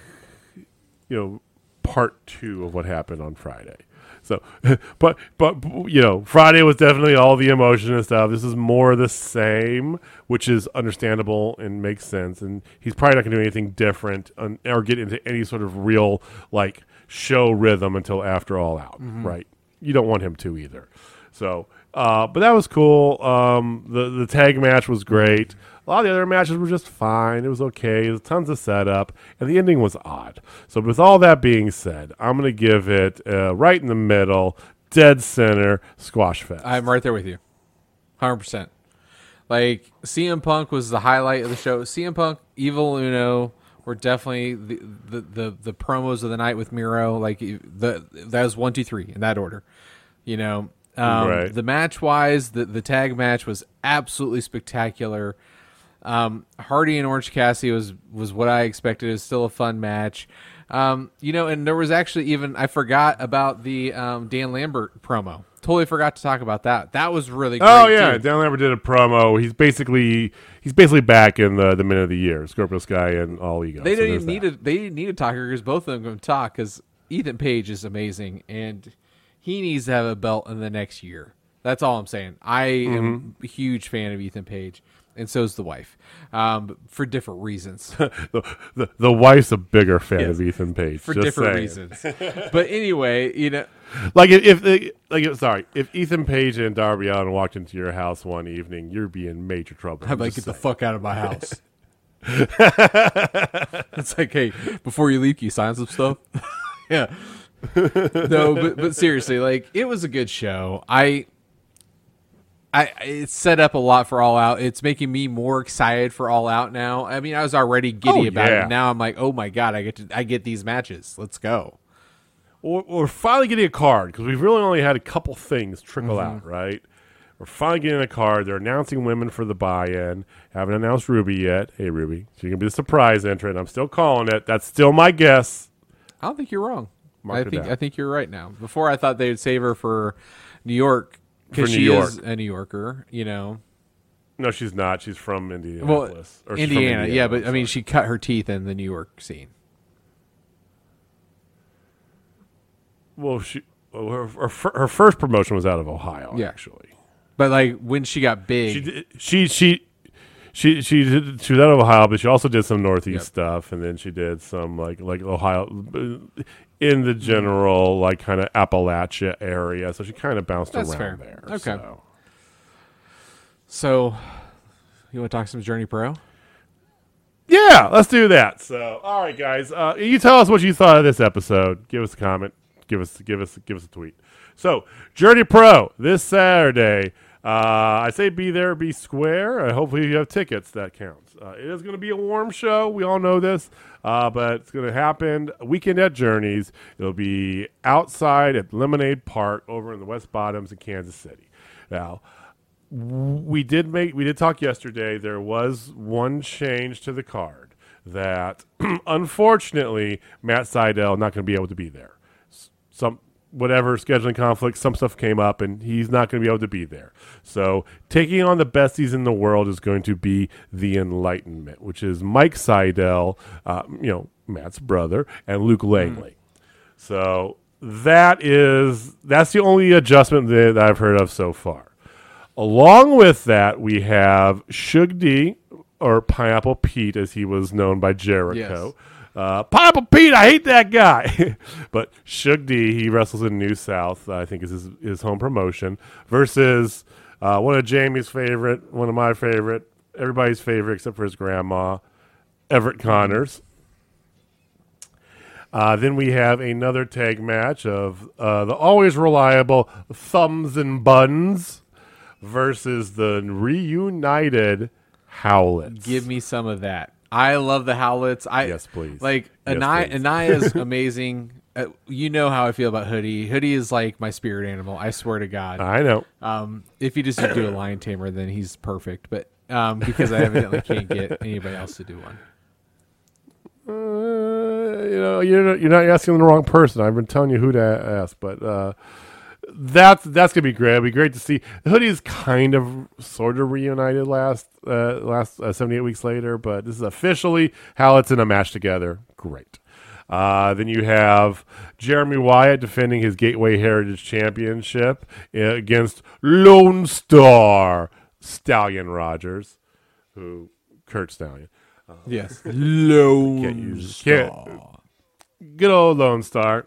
you know part two of what happened on Friday. So, *laughs* but but you know, Friday was definitely all the emotion and stuff. This is more the same, which is understandable and makes sense. And he's probably not going to do anything different on, or get into any sort of real like show rhythm until after All Out, right? You don't want him to either. So, uh, but that was cool. Um, the the tag match was great. A lot of the other matches were just fine. It was okay. Tons of setup, and the ending was odd. So, with all that being said, I'm going to give it uh, right in the middle, dead center, squash fest. I'm right there with you, hundred percent. Like CM Punk was the highlight of the show. CM Punk, Evil Uno were definitely the the the, the promos of the night with Miro. Like the that was one, two, three in that order. You know, um, Right. the match wise, the the tag match was absolutely spectacular. Um, Hardy and Orange Cassidy was was what I expected. It was still a fun match. Um, you know, and there was actually even I forgot about the um, Dan Lambert promo. Totally forgot to talk about that. That was really great. Oh yeah, too. Dan Lambert did a promo. He's basically he's basically back in the the Men of the Year. Scorpio Sky and All Ego. They didn't even need a they didn't need a talker because both of them can talk because Ethan Page is amazing and he needs to have a belt in the next year. That's all I'm saying. I Mm-hmm. am a huge fan of Ethan Page, and so is the wife, um, for different reasons. *laughs* the, the the wife's a bigger fan Yes. of Ethan Page For different saying. reasons. but anyway, you know, Like if, if like if- sorry, if Ethan Page and Darby Allin walked into your house one evening, you'd be in major trouble. I'm like, get the fuck out of my house. *laughs* it's like, hey, before you leave, can you sign some stuff? *laughs* yeah. no, but but seriously, like it was a good show. I I it's set up a lot for All Out. It's making me more excited for All Out now. I mean, I was already giddy Oh, about yeah. it. Now I'm like, oh my god, I get to I get these matches. Let's go. We're, we're finally getting a card because we've really only had a couple things trickle Mm-hmm. out, right? We're finally getting a card. They're announcing women for the buy-in. Haven't announced Ruby yet. Hey, Ruby, she's gonna be the surprise entrant. I'm still calling it. That's still my guess. I don't think you're wrong. Mark I think down. I think you're right now. Before I thought they'd save her for New York because she York. is a New Yorker. You know, No, she's not. She's from well, Indianapolis. Or she's from Indiana, yeah, but I mean, she cut her teeth in the New York scene. Well, she her, her, her first promotion was out of Ohio. Yeah. actually. But like when she got big, She did, she she she she did, she was out of Ohio, but she also did some Northeast Yep. stuff, and then she did some like like Ohio in the general like kind of Appalachia area. So she kind of bounced That's around fair. there. Okay. so. so you want to talk some Journey Pro? Yeah, let's do that. So, all right, guys, uh, you tell us what you thought of this episode. Give us a comment. Give us, give us, give us a tweet. So, Journey Pro this Saturday. Uh, I say be there, be square. Uh, hopefully, you have tickets. That counts. Uh, it is going to be a warm show. We all know this, uh, but it's going to happen weekend at Journeys. It'll be outside at Lemonade Park over in the West Bottoms in Kansas City. Now, we did make we did talk yesterday there was one change to the card that *clears throat* unfortunately Matt Seidel not going to be able to be there whatever scheduling conflict some stuff came up and he's not going to be able to be there. So taking on the besties in the world is going to be the enlightenment which is Mike Seidel uh, you know Matt's brother and Luke Langley. So that is that's the only adjustment that I've heard of so far. Along with that, we have Shug D, or Pineapple Pete, as he was known by Jericho. Uh, Pineapple Pete, I hate that guy. *laughs* but Shug D, he wrestles in New South, I think is his, his home promotion, versus uh, one of Jamie's favorite, one of my favorite, everybody's favorite except for his grandma, Everett Connors. Uh, then we have another tag match of uh, the always reliable Thumbs and Buns versus the reunited Howlets. Give me some of that. I love the Howlets. I Yes, please. Like Yes, Anaya, please. Anaya's *laughs* amazing. Uh, you know how I feel about Hoodie. Hoodie is like my spirit animal. I swear to God. I know. Um, if you just do a lion tamer, then he's perfect. But um, because I evidently can't get anybody else to do one. Uh, you know, you're not, you're not asking the wrong person. I've been telling you who to ask, but uh, that's that's gonna be great. It'll be great to see. The hoodie's kind of sort of reunited last uh, last uh, 78 weeks later, but this is officially how it's in a match together. Great. Uh, then you have Jeremy Wyatt defending his Gateway Heritage Championship uh, against Lone Star Stallion Rogers, who Kurt Stallion. Yes. *laughs* Lone can't, good old Lone Star.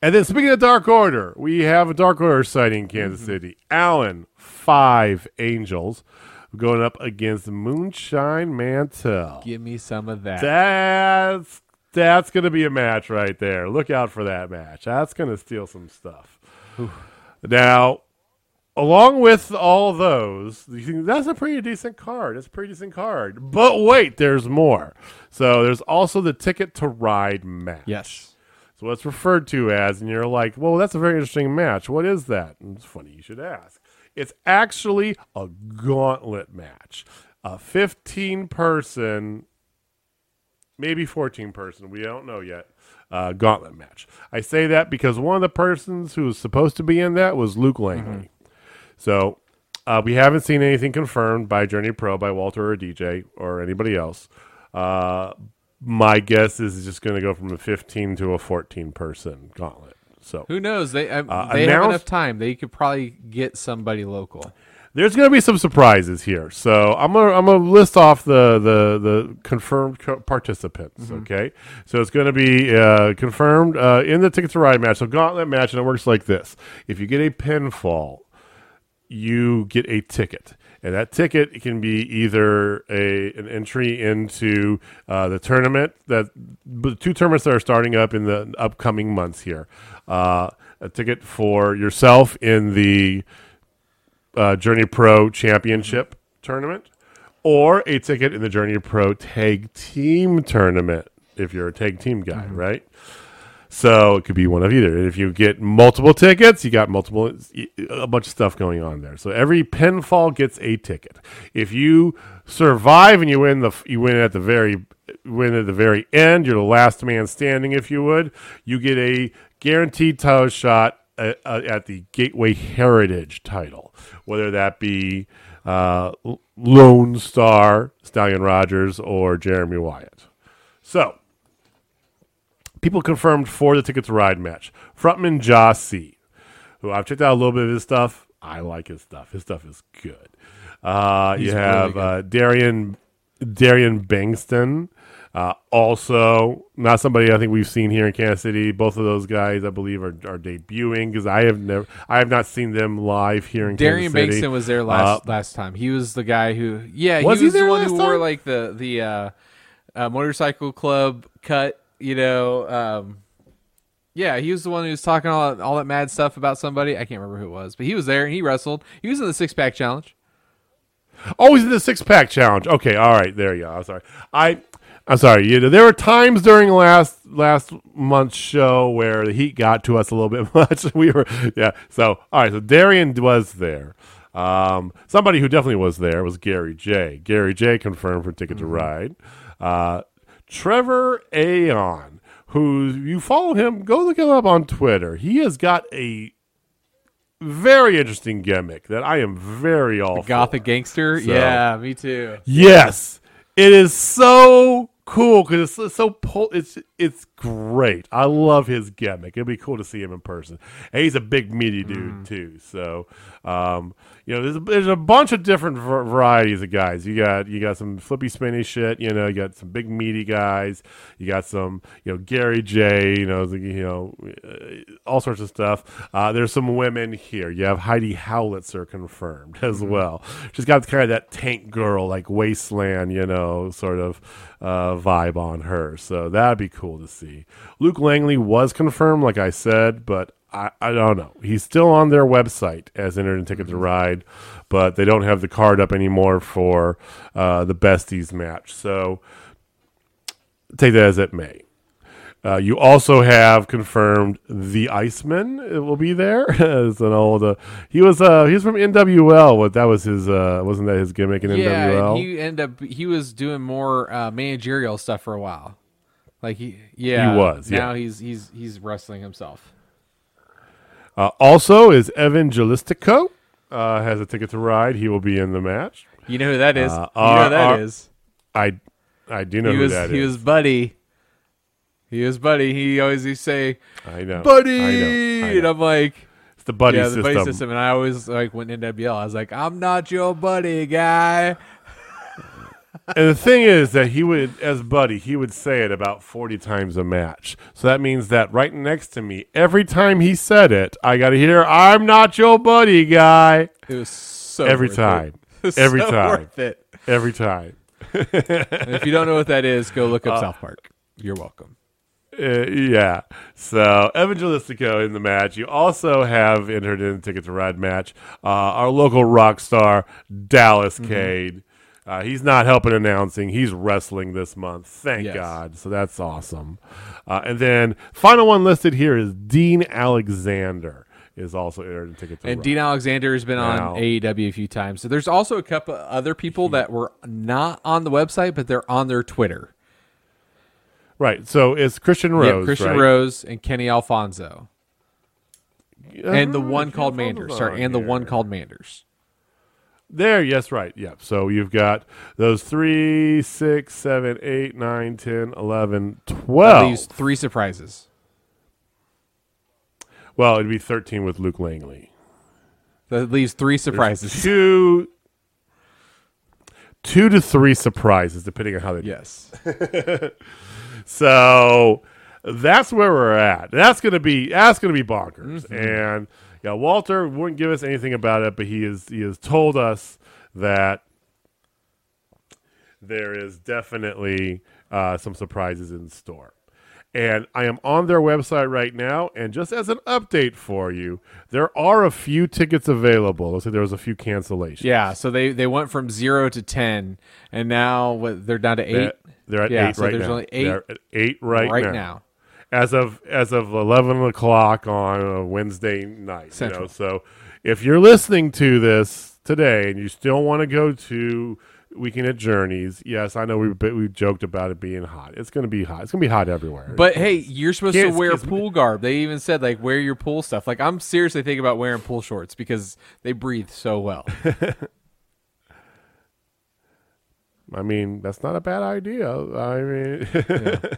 And then speaking of Dark Order, we have a Dark Order sighting in Kansas mm-hmm. City. Alan, five angels, going up against Moonshine Mantell. Give me some of that. That's that's gonna be a match right there. Look out for that match. That's gonna steal some stuff. now, along with all those, you think that's a pretty decent card. That's a pretty decent card. But wait, there's more. So there's also the ticket to ride match. yes. So what's referred to as, and you're like, well, that's a very interesting match. What is that? And it's funny you should ask. It's actually a gauntlet match, a 15 person maybe 14 person. We don't know yet. Uh, gauntlet match. I say that because one of the persons who was supposed to be in that was Luke Langley. So uh, we haven't seen anything confirmed by Journey Pro, by Walter or DJ or anybody else. Uh, my guess is it's just going to go from a 15 to a 14 person gauntlet. So Who knows? They uh, Uh, they have enough time. They could probably get somebody local. there's going to be some surprises here. So I'm gonna I'm gonna list off the the the confirmed co- participants. Okay, so it's going to be uh, confirmed uh, in the Ticket to Ride match. So gauntlet match, and it works like this: if you get a pinfall, you get a ticket. And that ticket can be either a an entry into uh, the tournament that the two tournaments that are starting up in the upcoming months here. Uh, a ticket for yourself in the uh, Journey Pro Championship tournament, or a ticket in the Journey Pro Tag Team tournament if you're a tag team guy, right? So it could be one of either. If you get multiple tickets, you got multiple a bunch of stuff going on there. So every pinfall gets a ticket. If you survive and you win the you win at the very win at the very end, you're the last man standing if you would, you get a guaranteed title shot at, uh, at the Gateway Heritage title, whether that be uh, Lone Star, Stallion Rogers, or Jeremy Wyatt. So, people confirmed for the Ticket to Ride match. Frontman Jah-C, who I've checked out a little bit of his stuff. I like his stuff. His stuff is good. Uh, you have really uh, Darian Darian Bankston, uh, also not somebody I think we've seen here in Kansas City. Both of those guys, I believe, are, are debuting because I have never, I have not seen them live here in Darian Kansas City. Darian Bankston was there last Uh, last time. He was the guy who, yeah, Was he he was the one who wore like the the uh, uh, motorcycle club cut. You know, um, yeah, he was the one who was talking all that, all that mad stuff about somebody. I can't remember who it was, but he was there and he wrestled. He was in the six pack challenge. Oh, he's in the six pack challenge. Okay, all right, there you go. I'm sorry. I I'm sorry. You know, there were times during last last month's show where the heat got to us a little bit *laughs* much. we were yeah. So all right. So Darian was there. Um, somebody who definitely was there was Gary J. Gary J. confirmed for Ticket to Ride. Uh, Trevor Aeon, who you follow him, go look him up on Twitter. He has got a very interesting gimmick that I am very all for. Gothic gangster. So- yeah, me too. Yes, it is so cool because it's so pol- it's it's great. I love his gimmick. It'd be cool to see him in person. And he's a big meaty dude too. So, um, you know, there's a, there's a bunch of different var- varieties of guys. You got you got some flippy spinny shit. You know, you got some big meaty guys. You got some you know Gary J. You know, the- you know, uh, all sorts of stuff. Uh, there's some women here. You have Heidi Howitzer confirmed *laughs* as well. She's got kind of that tank girl like wasteland, you know, sort of uh, vibe on her. So that'd be cool to see. Luke Langley was confirmed, like I said, but I, I don't know. He's still on their website as entered in Ticket to Ride, but they don't have the card up anymore for uh, the Besties match. So take that as it may. Uh, you also have confirmed the Iceman will be there *laughs* as an old. Uh, he was uh, he was from NWL. What that was his uh, wasn't that his gimmick in Yeah, NWL? and he ended up he was doing more uh, managerial stuff for a while. Like he, yeah, He was, yeah. Now he's he's he's wrestling himself. Uh, also, is Evan Gelistico uh, has a ticket to ride. He will be in the match. You know who that is? Uh, you know who that our- is. I I do know He who was that he is. was Buddy. He was Buddy. He always to say I know, Buddy, I know, I and. I'm like, It's the buddy yeah, system. the buddy system. And I always like went in NWL. I was like, I'm not your buddy, guy. and the thing is that he would, as buddy, he would say it about forty times a match. So that means that right next to me, every time he said it, I got to hear, "I'm not your buddy, guy." It was so Every time. *laughs* Every so time. worth it. Every time. If you don't know what that is, go look up Uh, South Park. You're welcome. Uh, yeah. So Evan Gelistico in the match. You also have entered in Ticket to Ride match. Uh, our local rock star Dallas Mm-hmm. Cade. Uh, he's not helping announcing. He's wrestling this month. Thank Yes. God. So that's awesome. Uh, and then final one listed here is Dean Alexander is also entered in Ticket to Ride. And Ride. Dean Alexander has been Now- on AEW a few times. So there's also a couple other people that were not on the website, but they're on their Twitter. Right. So it's Christian Rose. Christian right? Rose and Kenny Alfonso, and the Uh, one called Manders. Sorry, and the one called Manders. There, yes, right. Yep. So you've got those three, six, seven, eight, nine, ten, eleven, twelve. leaves three surprises. Well, it'd be 13 with Luke Langley. That leaves three surprises. Two, two to three surprises, depending on how they do. Yes. *laughs* So that's where we're at. That's gonna be that's gonna be bonkers. And yeah, Walter wouldn't give us anything about it, but he is he has told us that there is definitely uh, some surprises in store. And I am on their website right now, and just as an update for you, there are a few tickets available. Let's say there was a few cancellations. Yeah. So they they went from zero to ten, and now what, they're down to eight They're at Yeah, eight so right there's now. only eight They're at eight right, right now. now. As of as of eleven o'clock on a Wednesday night. You Central. know, so if you're listening to this today and you still want to go to Weekend at Journeys, yes, I know we we joked about it being hot. It's going to be hot. It's going to be hot everywhere. But hey, you're supposed to wear pool garb. They even said like wear your pool stuff. Like I'm seriously thinking about wearing pool shorts because they breathe so well. *laughs* I mean, that's not a bad idea. I mean, *laughs*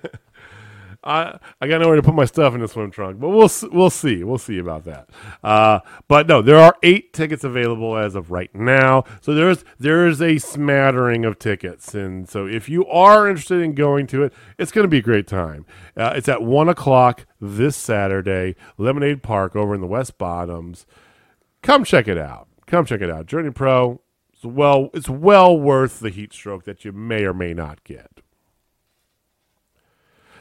I I got nowhere to put my stuff in the swim trunk, but we'll we'll see. We'll see about that. Uh, but no, there are eight tickets available as of right now. So there's there is a smattering of tickets, and so if you are interested in going to it, it's going to be a great time. Uh, it's at one o'clock this Saturday, Lemonade Park over in the West Bottoms. Come check it out. Come check it out. Journey Pro. It's well, it's well worth the heat stroke that you may or may not get.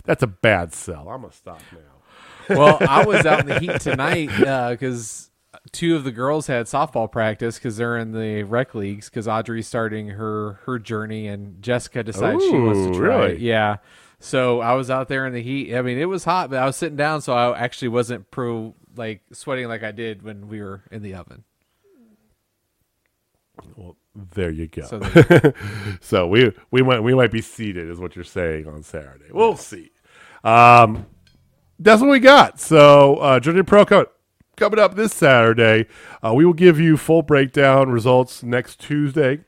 That's a bad sell. I'm gonna stop now. well, I was out in the heat tonight uh, because two of the girls had softball practice because they're in the rec leagues because Audrey's starting her her journey and Jessica decided she wants to Ooh, try really? it. Yeah. So I was out there in the heat. I mean, it was hot, but I was sitting down, so I actually wasn't pro like sweating like I did when we were in the oven. Well, there you go. So *laughs* So, we we might we might be seated, is what you're saying on Saturday. We'll see. Um, that's what we got. So, uh, Journey Pro Co- coming up this Saturday. Uh, we will give you full breakdown results next Tuesday.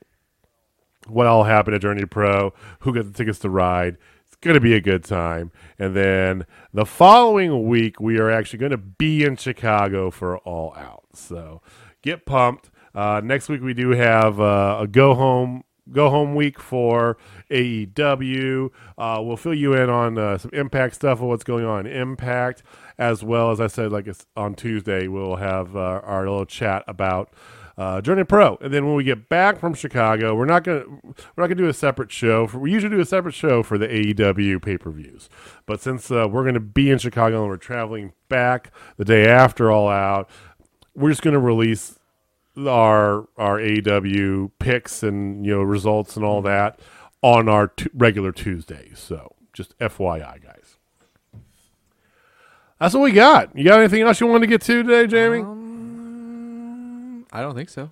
What all happened at Journey Pro? Who got the tickets to ride? It's going to be a good time. And then the following week, we are actually going to be in Chicago for All Out. So get pumped. Uh, next week, we do have uh, a go home go home week for AEW. Uh, we'll fill you in on uh, some Impact stuff of what's going on in Impact, as well as I said, like it's on Tuesday, we'll have uh, our little chat about uh, Journey Pro. And then when we get back from Chicago, we're not gonna we're not gonna do a separate show. For, we usually do a separate show for the AEW pay per views, but since uh, we're gonna be in Chicago and we're traveling back the day after All Out, we're just gonna release our our AEW picks and you know results and all mm-hmm. that on our t- regular Tuesdays. So just FYI, guys. That's what we got. You got anything else you want to get to today, Jamie? Um, I don't think so.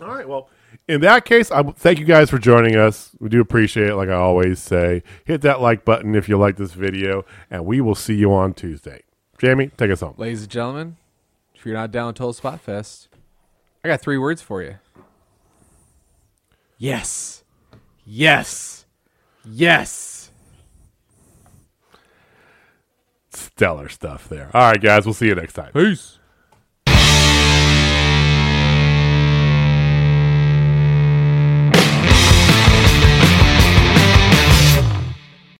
All right. Well, in that case, I thank you guys for joining us. We do appreciate it. Like I always say, hit that like button if you like this video, and we will see you on Tuesday. Jamie, take us home. Ladies and gentlemen, if you're not down with Total Spot Fest, I got three words for you. Yes. Yes. Yes. Stellar stuff there. All right, guys. We'll see you next time. Peace.